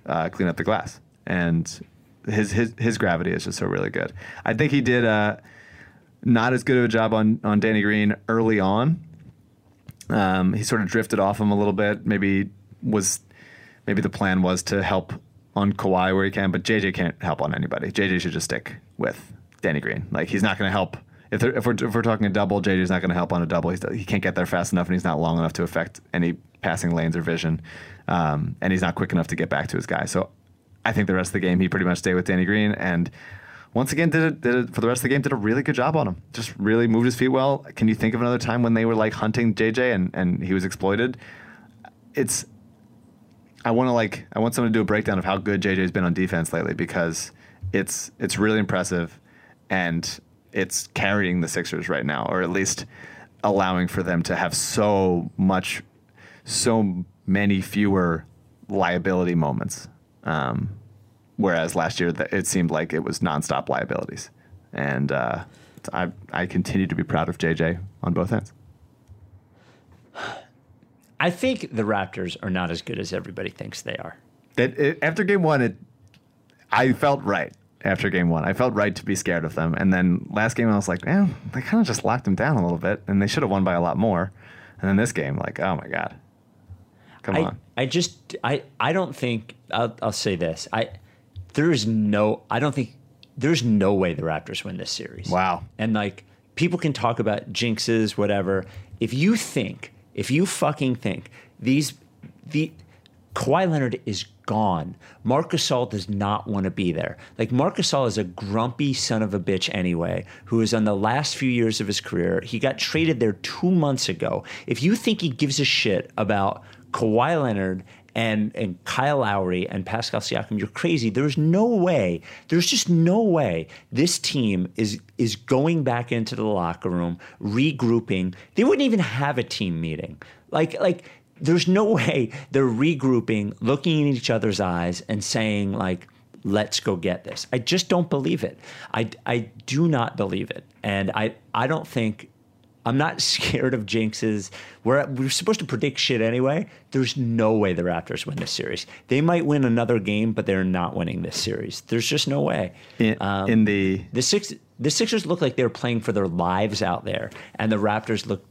uh, clean up the glass, and his his his gravity is just so really good. I think he did uh, not as good of a job on on Danny Green early on. Um, he sort of drifted off him a little bit. Maybe was maybe the plan was to help on Kawhi where he can, but JJ can't help on anybody. JJ should just stick with Danny Green. Like he's not going to help. If, if, we're, if we're talking a double, JJ's not going to help on a double. He's, he can't get there fast enough, and he's not long enough to affect any passing lanes or vision. Um, and he's not quick enough to get back to his guy. So I think the rest of the game, he pretty much stayed with Danny Green. And once again, did it, did it for the rest of the game, did a really good job on him. Just really moved his feet well. Can you think of another time when they were like hunting JJ and, and he was exploited? It's I want to like I want someone to do a breakdown of how good JJ's been on defense lately because it's it's really impressive and it's carrying the Sixers right now or at least allowing for them to have so much so many fewer liability moments um, whereas last year it seemed like it was nonstop liabilities and uh, I I continue to be proud of JJ on both ends.
I think the Raptors are not as good as everybody thinks they are.
That it, after game one, it I felt right after game one. I felt right to be scared of them. And then last game, I was like, man, they kind of just locked them down a little bit, and they should have won by a lot more. And then this game, like, oh my god, come
I,
on.
I just I I don't think I'll, I'll say this. I there's no I don't think there's no way the Raptors win this series.
Wow.
And like people can talk about jinxes, whatever. If you think if you fucking think these the Kawhi Leonard is gone. Marc Gasol does not want to be there. Like Marc Gasol is a grumpy son of a bitch anyway, who is on the last few years of his career. He got traded there two months ago. If you think he gives a shit about Kawhi Leonard and and Kyle Lowry and Pascal Siakam, you're crazy. There's no way. There's just no way this team is is going back into the locker room, regrouping. They wouldn't even have a team meeting. Like like there's no way they're regrouping, looking in each other's eyes and saying like let's go get this. I just don't believe it. I, I do not believe it. And I, I don't think I'm not scared of jinxes. We're we're supposed to predict shit anyway. There's no way the Raptors win this series. They might win another game, but they're not winning this series. There's just no way.
In, um, in the
the six the Sixers look like they're playing for their lives out there, and the Raptors look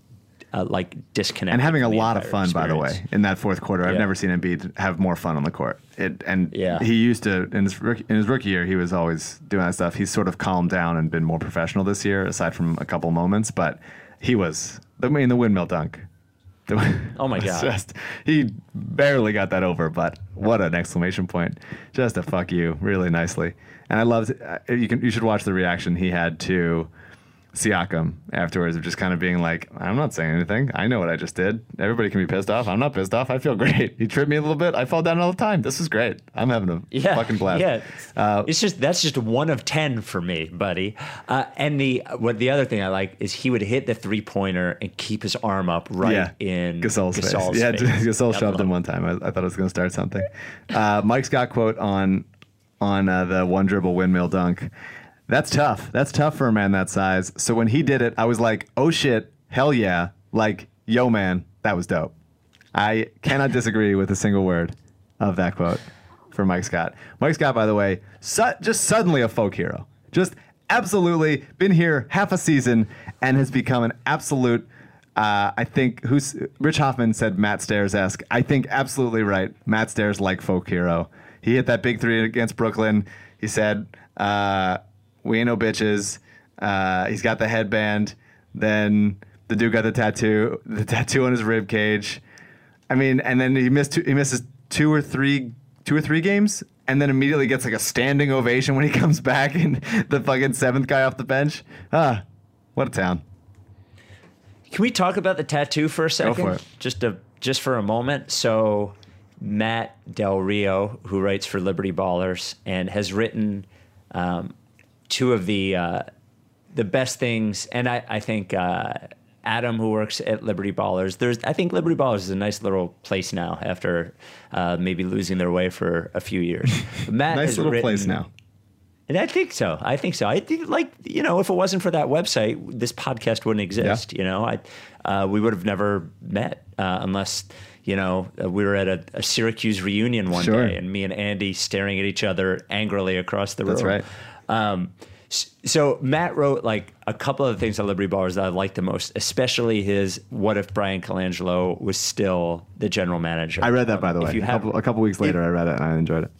uh, like disconnected
and having a lot of fun. Experience. By the way, in that fourth quarter, I've never seen Embiid have more fun on the court. It and yeah. he used to in his rookie, in his rookie year, he was always doing that stuff. He's sort of calmed down and been more professional this year, aside from a couple moments, but he was. I mean, the windmill dunk.
oh my god!
Just he barely got that over, but what an exclamation point! Just a fuck you, really nicely. And I loved. Uh, you can you should watch the reaction he had to Siakam afterwards of just kind of being like, I'm not saying anything. I know what I just did. Everybody can be pissed off. I'm not pissed off. I feel great. He tripped me a little bit. I fall down all the time. This is great. I'm having a yeah, fucking blast.
Yeah, uh, it's just that's just one of ten for me, buddy. Uh, and the what the other thing I like is he would hit the three pointer and keep his arm up right yeah. in
Gasol's,
Gasol's
face. Yeah, Gasol shoved him one time. I, I thought I was going to start something. Uh, Mike Scott quote on on uh, the one dribble windmill dunk. That's tough. That's tough for a man that size. So when he did it, I was like, oh shit, hell yeah. Like, yo, man, that was dope. I cannot disagree with a single word of that quote for Mike Scott. Mike Scott, by the way, su- just suddenly a folk hero. Just absolutely been here half a season and has become an absolute. Uh, I think who's Rich Hoffman said Matt Stairs esque. I think absolutely right. Matt Stairs like folk hero. He hit that big three against Brooklyn. He said, uh, we ain't no bitches. Uh, he's got the headband. Then the dude got the tattoo, the tattoo on his rib cage. I mean, and then he missed two, he misses two or three two or three games, and then immediately gets like a standing ovation when he comes back and the fucking seventh guy off the bench. Ah, what a town.
Can we talk about the tattoo for a second?
Go for it.
Just a just for a moment. So Matt Del Rio, who writes for Liberty Ballers and has written um, two of the uh, the best things, and I, I think uh, Adam, who works at Liberty Ballers, there's I think Liberty Ballers is a nice little place now after uh, maybe losing their way for a few years.
Matt nice little written, place now.
And I think so. I think so. I think, like, you know, if it wasn't for that website, this podcast wouldn't exist. You know, I, uh, we would have never met uh, unless, you know, uh, we were at a, a Syracuse reunion one
Sure.
day and me and Andy staring at each other angrily across the room.
That's right.
Um, so Matt wrote like a couple of the things on Liberty Ballers that I liked the most, especially his "What if Bryan Colangelo was still the general manager?"
I read that by the
Um,
way.
If you
a,
have,
couple, a couple weeks later, I read it and I enjoyed it.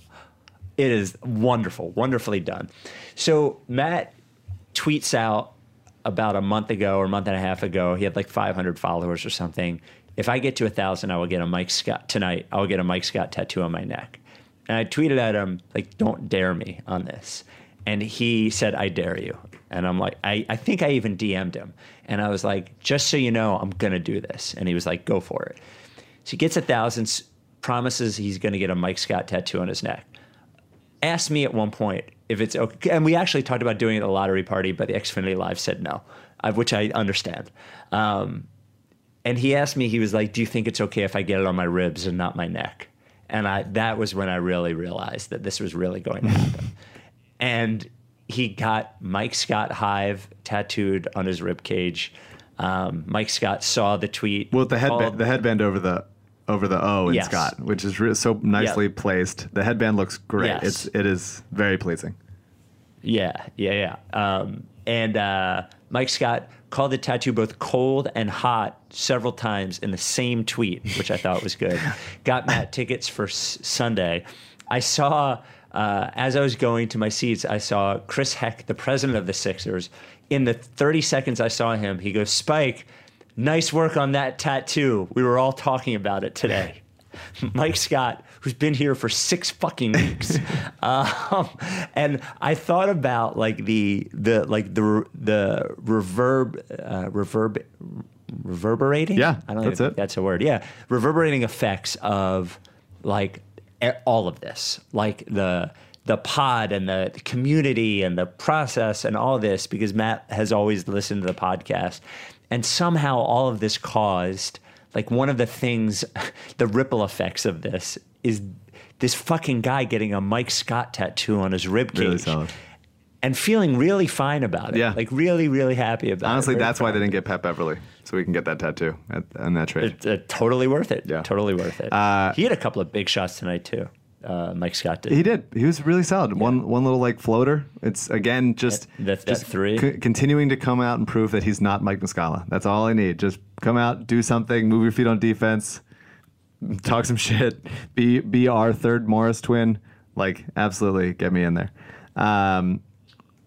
it is wonderful, wonderfully done. So Matt tweets out about a month ago or a month and a half ago. He had like 500 followers or something. If I get to a thousand, I will get a Mike Scott tonight. I will get a Mike Scott tattoo on my neck. And I tweeted at him like, "Don't dare me on this." And he said, "I dare you." And I'm like, I, I think I even DM'd him, and I was like, "Just so you know, I'm gonna do this." And he was like, "Go for it." So he gets a thousand, promises he's gonna get a Mike Scott tattoo on his neck asked me at one point if it's okay, and we actually talked about doing it at a lottery party, but the Xfinity Live said no, which I understand. Um, and he asked me, he was like, "Do you think it's okay if I get it on my ribs and not my neck?" And I that was when I really realized that this was really going to happen. And he got Mike Scott Hive tattooed on his rib cage. Um, Mike Scott saw the tweet.
Well, the headband,
called-
the headband over the over the O in
Yes.
Scott, which is re- so nicely
Yeah.
placed. The headband looks great.
Yes.
It's it is very pleasing.
Yeah, yeah, yeah. Um, and uh, Mike Scott called the tattoo both cold and hot several times in the same tweet, which I thought was good. Got Matt tickets for s- Sunday. I saw, uh, as I was going to my seats, I saw Chris Heck, the president of the Sixers. In the 30 seconds I saw him, he goes, Spike, nice work on that tattoo. We were all talking about it today. Mike Scott, who's been here for six fucking weeks, um, and I thought about like the the like the the reverb uh, reverb reverberating.
Yeah,
I don't
that's
think
it.
that's a word. Yeah, reverberating effects of like all of this, like the the pod and the community and the process and all this, because Matt has always listened to the podcast, and somehow all of this caused like one of the things, the ripple effects of this is this fucking guy getting a Mike Scott tattoo on his rib cage.
Really.
And feeling really fine about it.
Yeah.
Like really, really happy about
Honestly,
it. Honestly,
that's why they didn't get Pat Beverley, so we can get that tattoo at, on that trade.
It's uh, totally worth it.
Yeah.
Totally worth it.
Uh,
he had a couple of big shots tonight too. Uh, Mike Scott did.
He did. He was really solid. One one little like floater. It's again just
That- that- that
just
three?
c- continuing to come out and prove that he's not Mike Muscala. That's all I need. Just come out, do something, move your feet on defense, talk some shit, be be our third Morris twin. Like absolutely, get me in there. Um,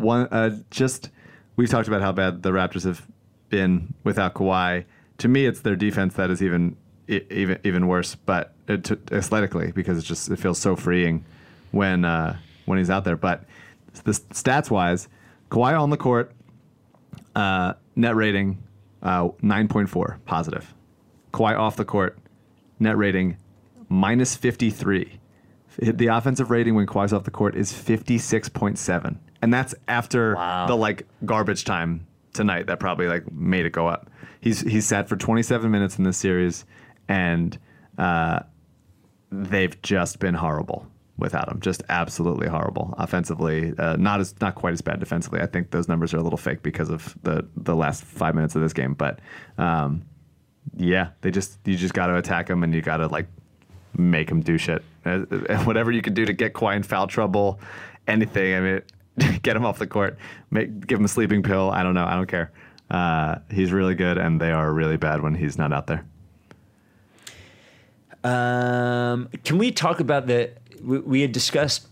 one uh, just we've talked about how bad the Raptors have been without Kawhi. To me, it's their defense that is even even even worse, but uh, to, aesthetically because it's just it feels so freeing when uh, when he's out there. But the stats wise, Kawhi on the court, uh, net rating uh, nine point four positive. Kawhi off the court, net rating minus fifty three. The offensive rating when Kawhi's off the court is fifty six point seven, and that's after
Wow.
the like garbage time tonight that probably like made it go up. He's he's sat for twenty seven minutes in this series, and uh, they've just been horrible without him. Just absolutely horrible offensively. Uh, not as not quite as bad defensively. I think those numbers are a little fake because of the the last five minutes of this game. But um, yeah, they just you just got to attack them and you got to like make him do shit. Uh, whatever you can do to get Kawhi in foul trouble, anything. I mean, get him off the court, make give him a sleeping pill. I don't know. I don't care. Uh, he's really good, and they are really bad when he's not out there.
Um, can we talk about the? We, we had discussed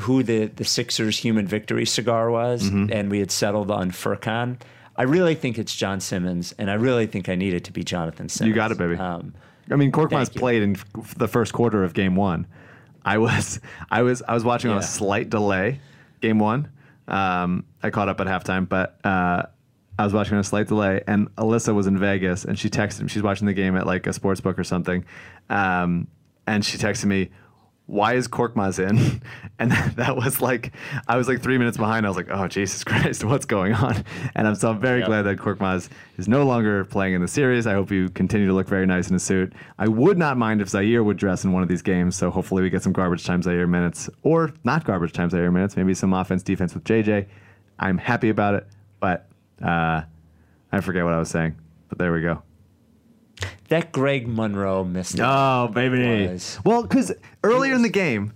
who the the Sixers' human victory cigar was,
Mm-hmm.
and we had settled on Furkan. I really think it's John Simmons, and I really think I need it to be Jonathan Simmons.
You got it, baby.
Um,
I mean, Korkmaz
Thank
played in f- the first quarter of Game One. I was, I was, I was watching on a slight delay. Game One, um, I caught up at halftime, but uh, I was watching a slight delay. And Alyssa was in Vegas, and she texted me. She's watching the game at like a sports book or something, um, and she texted me, why is Korkmaz in? And that was like, I was like three minutes behind. I was like, oh, Jesus Christ, what's going on? And I'm so I'm very
Yep.
glad that Korkmaz is no longer playing in the series. I hope you continue to look very nice in a suit. I would not mind if Zhaire would dress in one of these games. So hopefully we get some garbage time Zhaire minutes or not garbage time Zhaire minutes, maybe some offense defense with JJ. I'm happy about it, but uh, I forget what I was saying. But there we go.
That Greg Monroe missed. it.
Oh, baby.
was.
Well, because earlier in the game,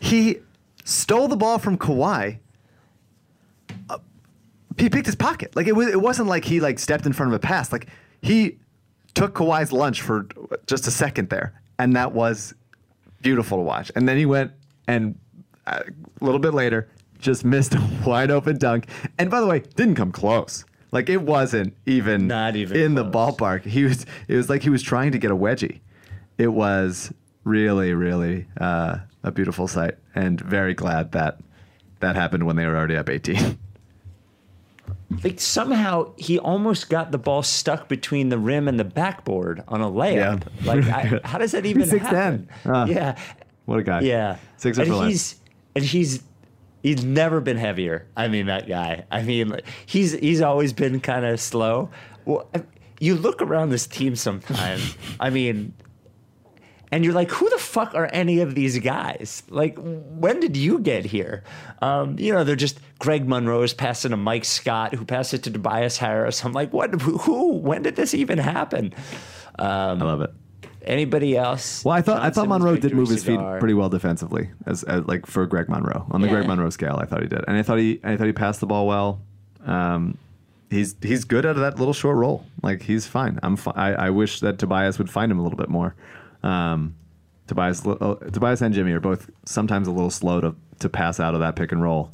he stole the ball from Kawhi. Uh, he picked his pocket. Like it was. It wasn't like he like stepped in front of a pass. Like he took Kawhi's lunch for just a second there, and that was beautiful to watch. And then he went and uh, a little bit later just missed a wide open dunk. And by the way, didn't come close. Like it wasn't even
Not even
in the ballpark. He was. It was like he was trying to get a wedgie. It was really, really uh, a beautiful sight, and very glad that that happened when they were already up 18.
Like somehow he almost got the ball stuck between the rim and the backboard on a layup.
Yeah.
Like I, how does that even
6'10".
happen?
Ah.
yeah,
what a guy!
yeah.
Sixer
and he's and he's he's never been heavier. I mean that guy. I mean he's he's always been kind of slow. Well, you look around this team sometimes. I mean. And you're like, who the fuck are any of these guys? Like, when did you get here? Um, you know, they're just Greg Monroe's passing to Mike Scott, who passed it to Tobias Harris. I'm like, what? Who? who? When did this even happen? Um,
I love it.
Anybody else?
Well, I thought I thought
Simmons
Monroe did move his feet pretty well defensively, as, as like for Greg Monroe on the
Yeah.
Greg Monroe scale. I thought he did, and I thought he I thought he passed the ball well. Um, he's he's good out of that little short roll. Like he's fine. I'm fi- I, I wish that Tobias would find him a little bit more. Um, Tobias uh, Tobias and Jimmy are both sometimes a little slow to to pass out of that pick and roll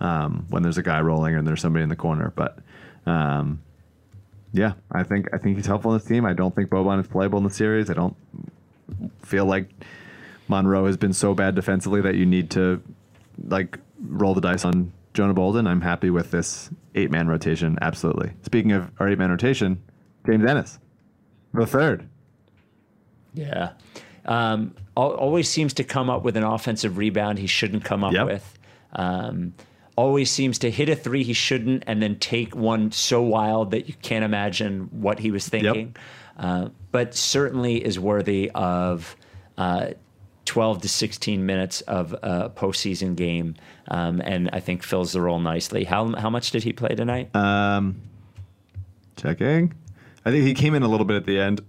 um, when there's a guy rolling and there's somebody in the corner, but. Um, yeah, I think I think he's helpful in this team. I don't think Boban is playable in the series. I don't feel like Monroe has been so bad defensively that you need to like roll the dice on Jonah Bolden. I'm happy with this eight man rotation. Absolutely. Speaking of our eight man rotation, James Ennis, the third.
Yeah. Um, always seems to come up with an offensive rebound he shouldn't come up
Yep.
with. Um, always seems to hit a three he shouldn't and then take one so wild that you can't imagine what he was thinking. Uh, but certainly is worthy of uh, 12 to 16 minutes of a postseason game. Um, and I think fills the role nicely. How, how much did he play tonight?
Um, checking. I think he came in a little bit at the end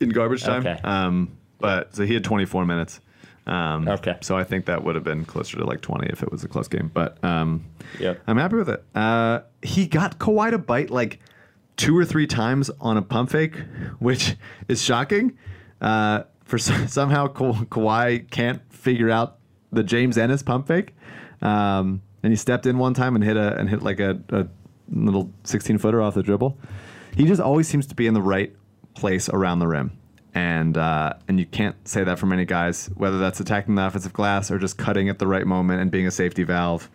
in garbage time.
Okay.
Um, but so he had 24 minutes. Um,
Okay.
So I think that would have been closer to like 20 if it was a close game. But um,
Yep.
I'm happy with it. Uh, he got Kawhi to bite like two or three times on a pump fake, which is shocking. Uh, for some, somehow Ka- Kawhi can't figure out the James Ennis pump fake, um, and he stepped in one time and hit a and hit like a, a little 16 footer off the dribble. He just always seems to be in the right place around the rim. And uh, and you can't say that for many guys, whether that's attacking the offensive glass or just cutting at the right moment and being a safety valve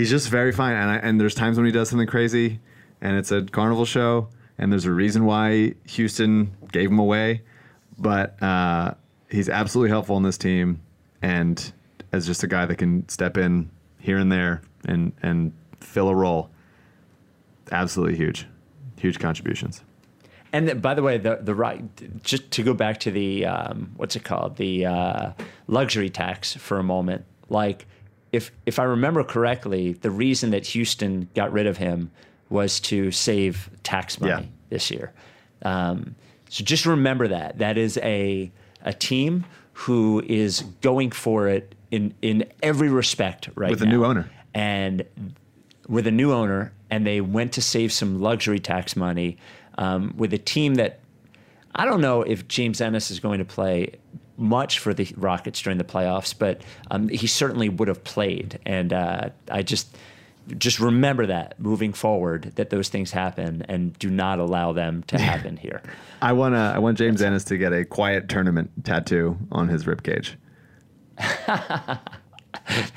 he's just very fine. And, I, and there's times when he does something crazy, and it's a carnival show, and there's a reason why Houston gave him away. But uh, he's absolutely helpful in this team, and as just a guy that can step in here and there and and fill a role. Absolutely huge, huge contributions.
And then, by the way, the the right just to go back to the um, what's it called the uh, luxury tax for a moment. Like, if if I remember correctly, the reason that Houston got rid of him was to save tax money
Yeah.
this year. Um, so just remember that that is a a team who is going for it in in every respect right
With a new owner.
and with a new owner, and they went to save some luxury tax money um, with a team that I don't know if James Ennis is going to play much for the Rockets during the playoffs, but um, he certainly would have played. And uh, I just just remember that moving forward that those things happen and do not allow them to happen here.
I want to. I want James Ennis to get a quiet tournament tattoo on his ribcage.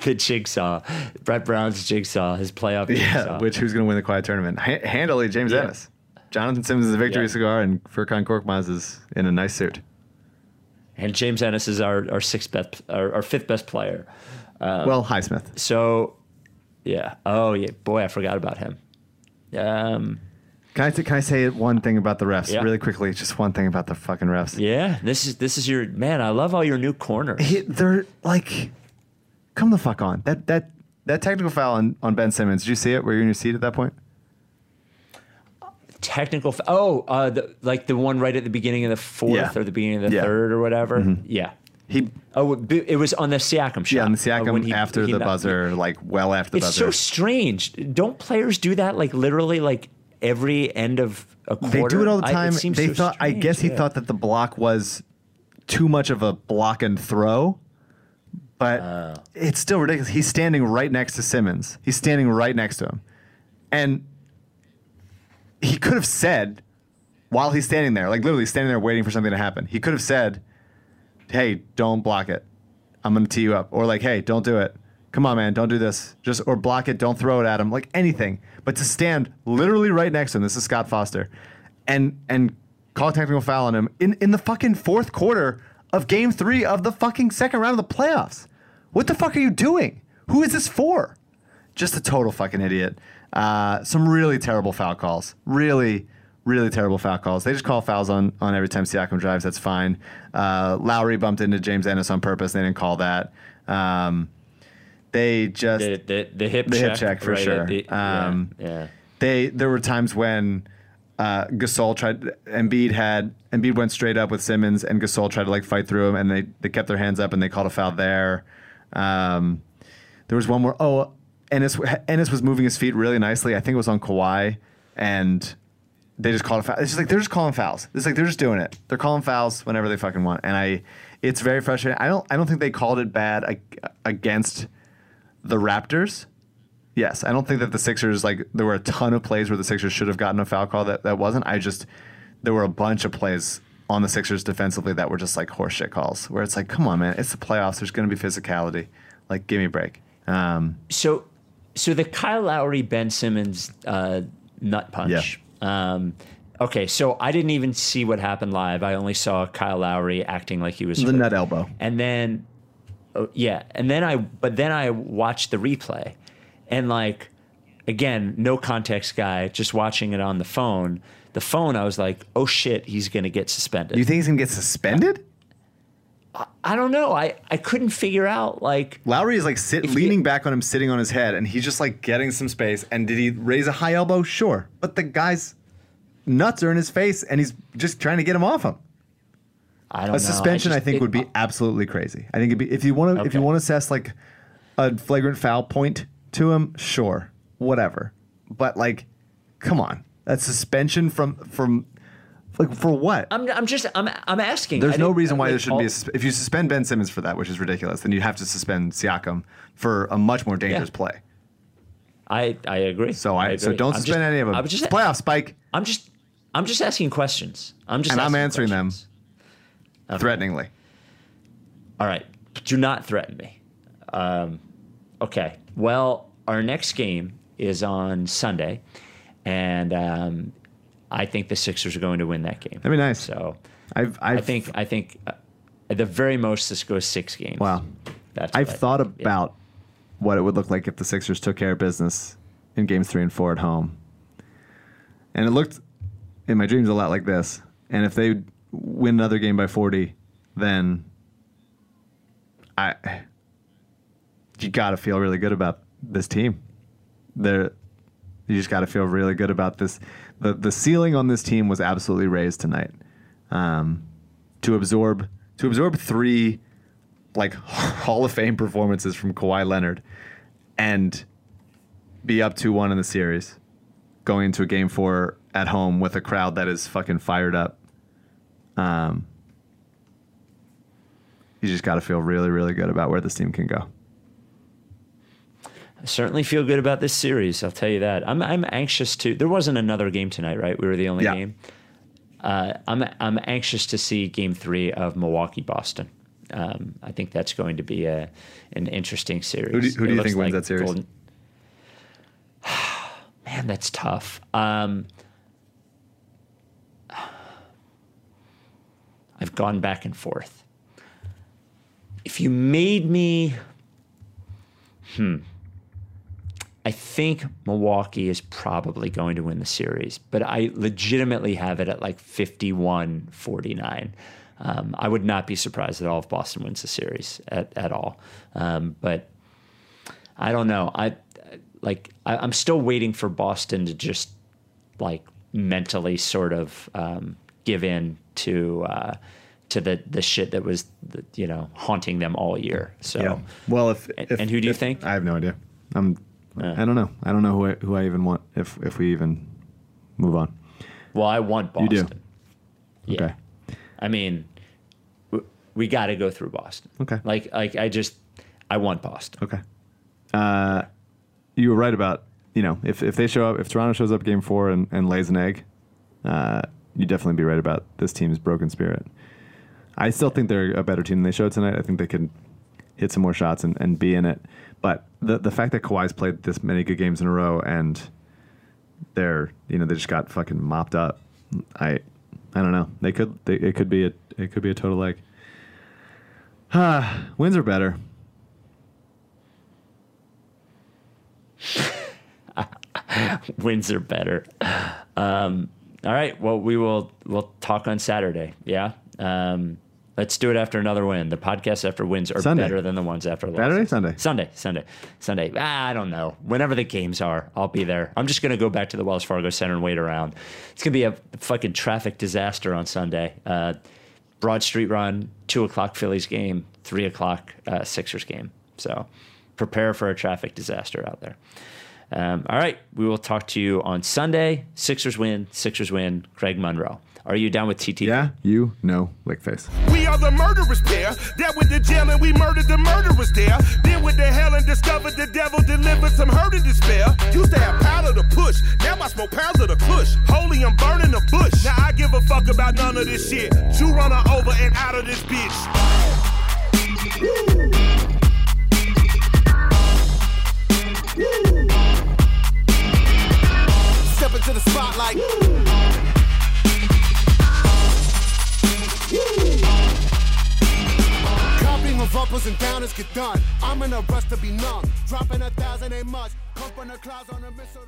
The jigsaw, Brett Brown's jigsaw, his playoff
Yeah,
jigsaw.
which who's going to win the quiet tournament? Ha- handily, James
Yeah.
Ennis. Jonathan Simmons is a victory
Yeah.
cigar, and Furkan Korkmaz is in a nice suit.
and James Ennis is our our sixth best, our, our fifth best player.
well, Highsmith.
So, yeah. Oh yeah, boy, I forgot about him. Um,
Can I, can I say one thing about the refs
Yeah.
really quickly? Just one thing about the fucking refs.
yeah. This is this is your man. I love all your new corners.
He, they're like, come the fuck on. That that that technical foul on, on Ben Simmons. Did you see it? Were you in your seat at that point?
Technical. F- oh, uh, the, like the one right at the beginning of the fourth
Yeah.
or the beginning of the
Yeah. Mm-hmm.
third or whatever. Yeah.
He
Oh, it was on the Siakam shot.
yeah, on the
uh,
Siakam
when he-
after
he
the
knocked-
buzzer, like well after the
It's
buzzer.
so strange. Don't players do that like literally like every end of a quarter?
they do it all the
I-
time.
seems
they
so
thought. I guess he
yeah.
thought that the block was too much of a block and throw, but
Oh.
it's still ridiculous. He's standing right next to Simmons. He's standing right next to him, and he could have said while he's standing there, like literally standing there waiting for something to happen. He could have said, "Hey, don't block it. I'm to tee you up," or like, "Hey, don't do it. Come on, man, don't do this. Just or block it. Don't throw it at him. Like anything." But to stand literally right next to him, this is Scott Foster, and and call a technical foul on him in in the fucking fourth quarter of Game Three of the fucking second round of the playoffs. What the fuck are you doing? Who is this for? Just a total fucking idiot. Uh, some really terrible foul calls. Really, really terrible foul calls. They just call fouls on, on every time Siakam drives. That's fine. Uh, Lowry bumped into James Ennis on purpose. They didn't call that. Um, they just
the the, the hip
The
check,
hip check, for
right
sure.
the- yeah,
Um,
yeah.
they there were times when uh, Gasol tried Embiid had Embiid went straight up with Simmons and Gasol tried to like fight through him and they they kept their hands up and they called a foul there. Um, there was one more. Oh, Ennis Ennis was moving his feet really nicely. I think it was on Kawhi and. They just called a foul. It's just like they're just calling fouls. It's like they're just doing it. They're calling fouls whenever they fucking want, and I, it's very frustrating. I don't, I don't think they called it bad ag- against the Raptors. Yes, I don't think that the Sixers like there were a ton of plays where the Sixers should have gotten a foul call that that wasn't. I just there were a bunch of plays on the Sixers defensively that were just like horseshit calls where it's like, come on, man, it's the playoffs. There's going to be physicality. Like, give me a break. Um,
So, so the Kyle Lowry Ben Simmons uh, nut punch. Um, okay, so I didn't even see what happened live. I only saw Kyle Lowry acting like he was
the
hurt.
nut elbow.
and then oh, yeah and then i but then i watched the replay and like again no context guy just watching it on the phone the phone i was like oh shit he's gonna get suspended
You think he's going to get suspended?
I don't know i i couldn't figure out like
Lowry is like sit
If he-
leaning back on him, sitting on his head, and he's just like getting some space. And did he raise a high elbow? Sure, but the guy's nuts are in his face, and he's just trying to get him off him.
i don't
A suspension, I,
just-
think,
it-
would be absolutely crazy. I think it'd be if you want to if you want to assess like a flagrant foul point to him, sure, whatever. But like, come on, that suspension from from like for what?
I'm, I'm just I'm I'm asking.
There's
I
no reason why
like,
there shouldn't be. A, if you suspend Ben Simmons for that, which is ridiculous, then you have to suspend Siakam for a much more dangerous
Yeah.
play.
I I agree.
So I, so
agree.
don't
I'm
suspend
just-
any of them.
I'm just
playoff spike
I'm just I'm just asking questions. I'm just
And I'm answering them.
questions. Okay.
threateningly.
All right. Do not threaten me. Um, okay. Well, our next game is on Sunday, and um, I think the Sixers are going to win that game.
That'd be nice.
So
I've, I've
I think I think uh, at the very most this goes six games.
Wow.
That's
I've thought
think. Yeah.
about what it would look like if the Sixers took care of business in games three and four at home. And it looked in my dreams a lot like this. And if they win another game by 40, then I you got to feel really good about this team. They're, you just got to feel really good about this. The the ceiling on this team was absolutely raised tonight. Um, to absorb to absorb three like Hall of Fame performances from Kawhi Leonard and be up 2 1 in the series, going into a game four at home with a crowd that is fucking fired up. Um, you just got to feel really, really good about where this team can go.
I certainly feel good about this series. I'll tell you that. I'm I'm anxious to. There wasn't another game tonight, right? We were the only
Yeah.
game. Uh, I'm I'm anxious to see Game Three of Milwaukee Boston. Um, I think that's going to be a an interesting series.
Who do you- who do you think wins that series?
Man, that's tough. Um, I've gone back and forth. if you made me, hmm, I think Milwaukee is probably going to win the series, but I legitimately have it at like 51 49. Um, I would not be surprised at all if Boston wins the series at, at all. Um, but I don't know. I like I, I'm still waiting for Boston to just like mentally sort of um, give in to uh, to the the shit that was the, you know haunting them all year. So
Yeah. Well, if,
And-
if
and who do you think?
I have no idea. I'm.
Uh.
I don't know. I don't know who I, who I even want. If if we even move on.
well, I want Boston.
You do.
Yeah.
Okay.
I mean, we got to go through Boston.
Okay.
Like like I just I want Boston.
Okay. Uh, you were right about you know if if they show up if Toronto shows up game four and, and lays an egg, uh, you definitely be right about this team's broken spirit. I still think they're a better team than they showed tonight. I think they can hit some more shots and, and be in it. But the the fact that Kawhi's played this many good games in a row and they're you know they just got fucking mopped up. I I don't know. They could they, it could be a it could be a total leg. Ah, wins are better.
Wins are better. Um, all right. Well, we will we'll talk on Saturday. Yeah. Um, let's do it after another win. The podcasts after wins are
Sunday.
better than the ones after losses.
Saturday, Sunday.
Sunday, Sunday, Sunday. Ah, I don't know. Whenever the games are, I'll be there. I'm just gonna go back to the Wells Fargo Center and wait around. It's gonna be a fucking traffic disaster on Sunday. Uh, Broad Street run, two o'clock Phillies game, three o'clock uh, Sixers game. So prepare for a traffic disaster out there. Um, all right, we will talk to you on Sunday. Sixers win. Sixers win. Greg Monroe. Are you down with TT?
Yeah, you know, lick face.
We are the murderers pair that went to jail and we murdered the murderers there. Then went to hell and discovered the devil delivered some hurt and despair. Used to have powder to push, now I smoke pounds of the kush. Holy, I'm burning the bush. Now I give a fuck about none of this shit. You run her over and out of this bitch.
Step into the spotlight. Copying of uppers and downers get done. I'm in a rush to be numb. Dropping a thousand ain't much. Come from the clouds on a missile.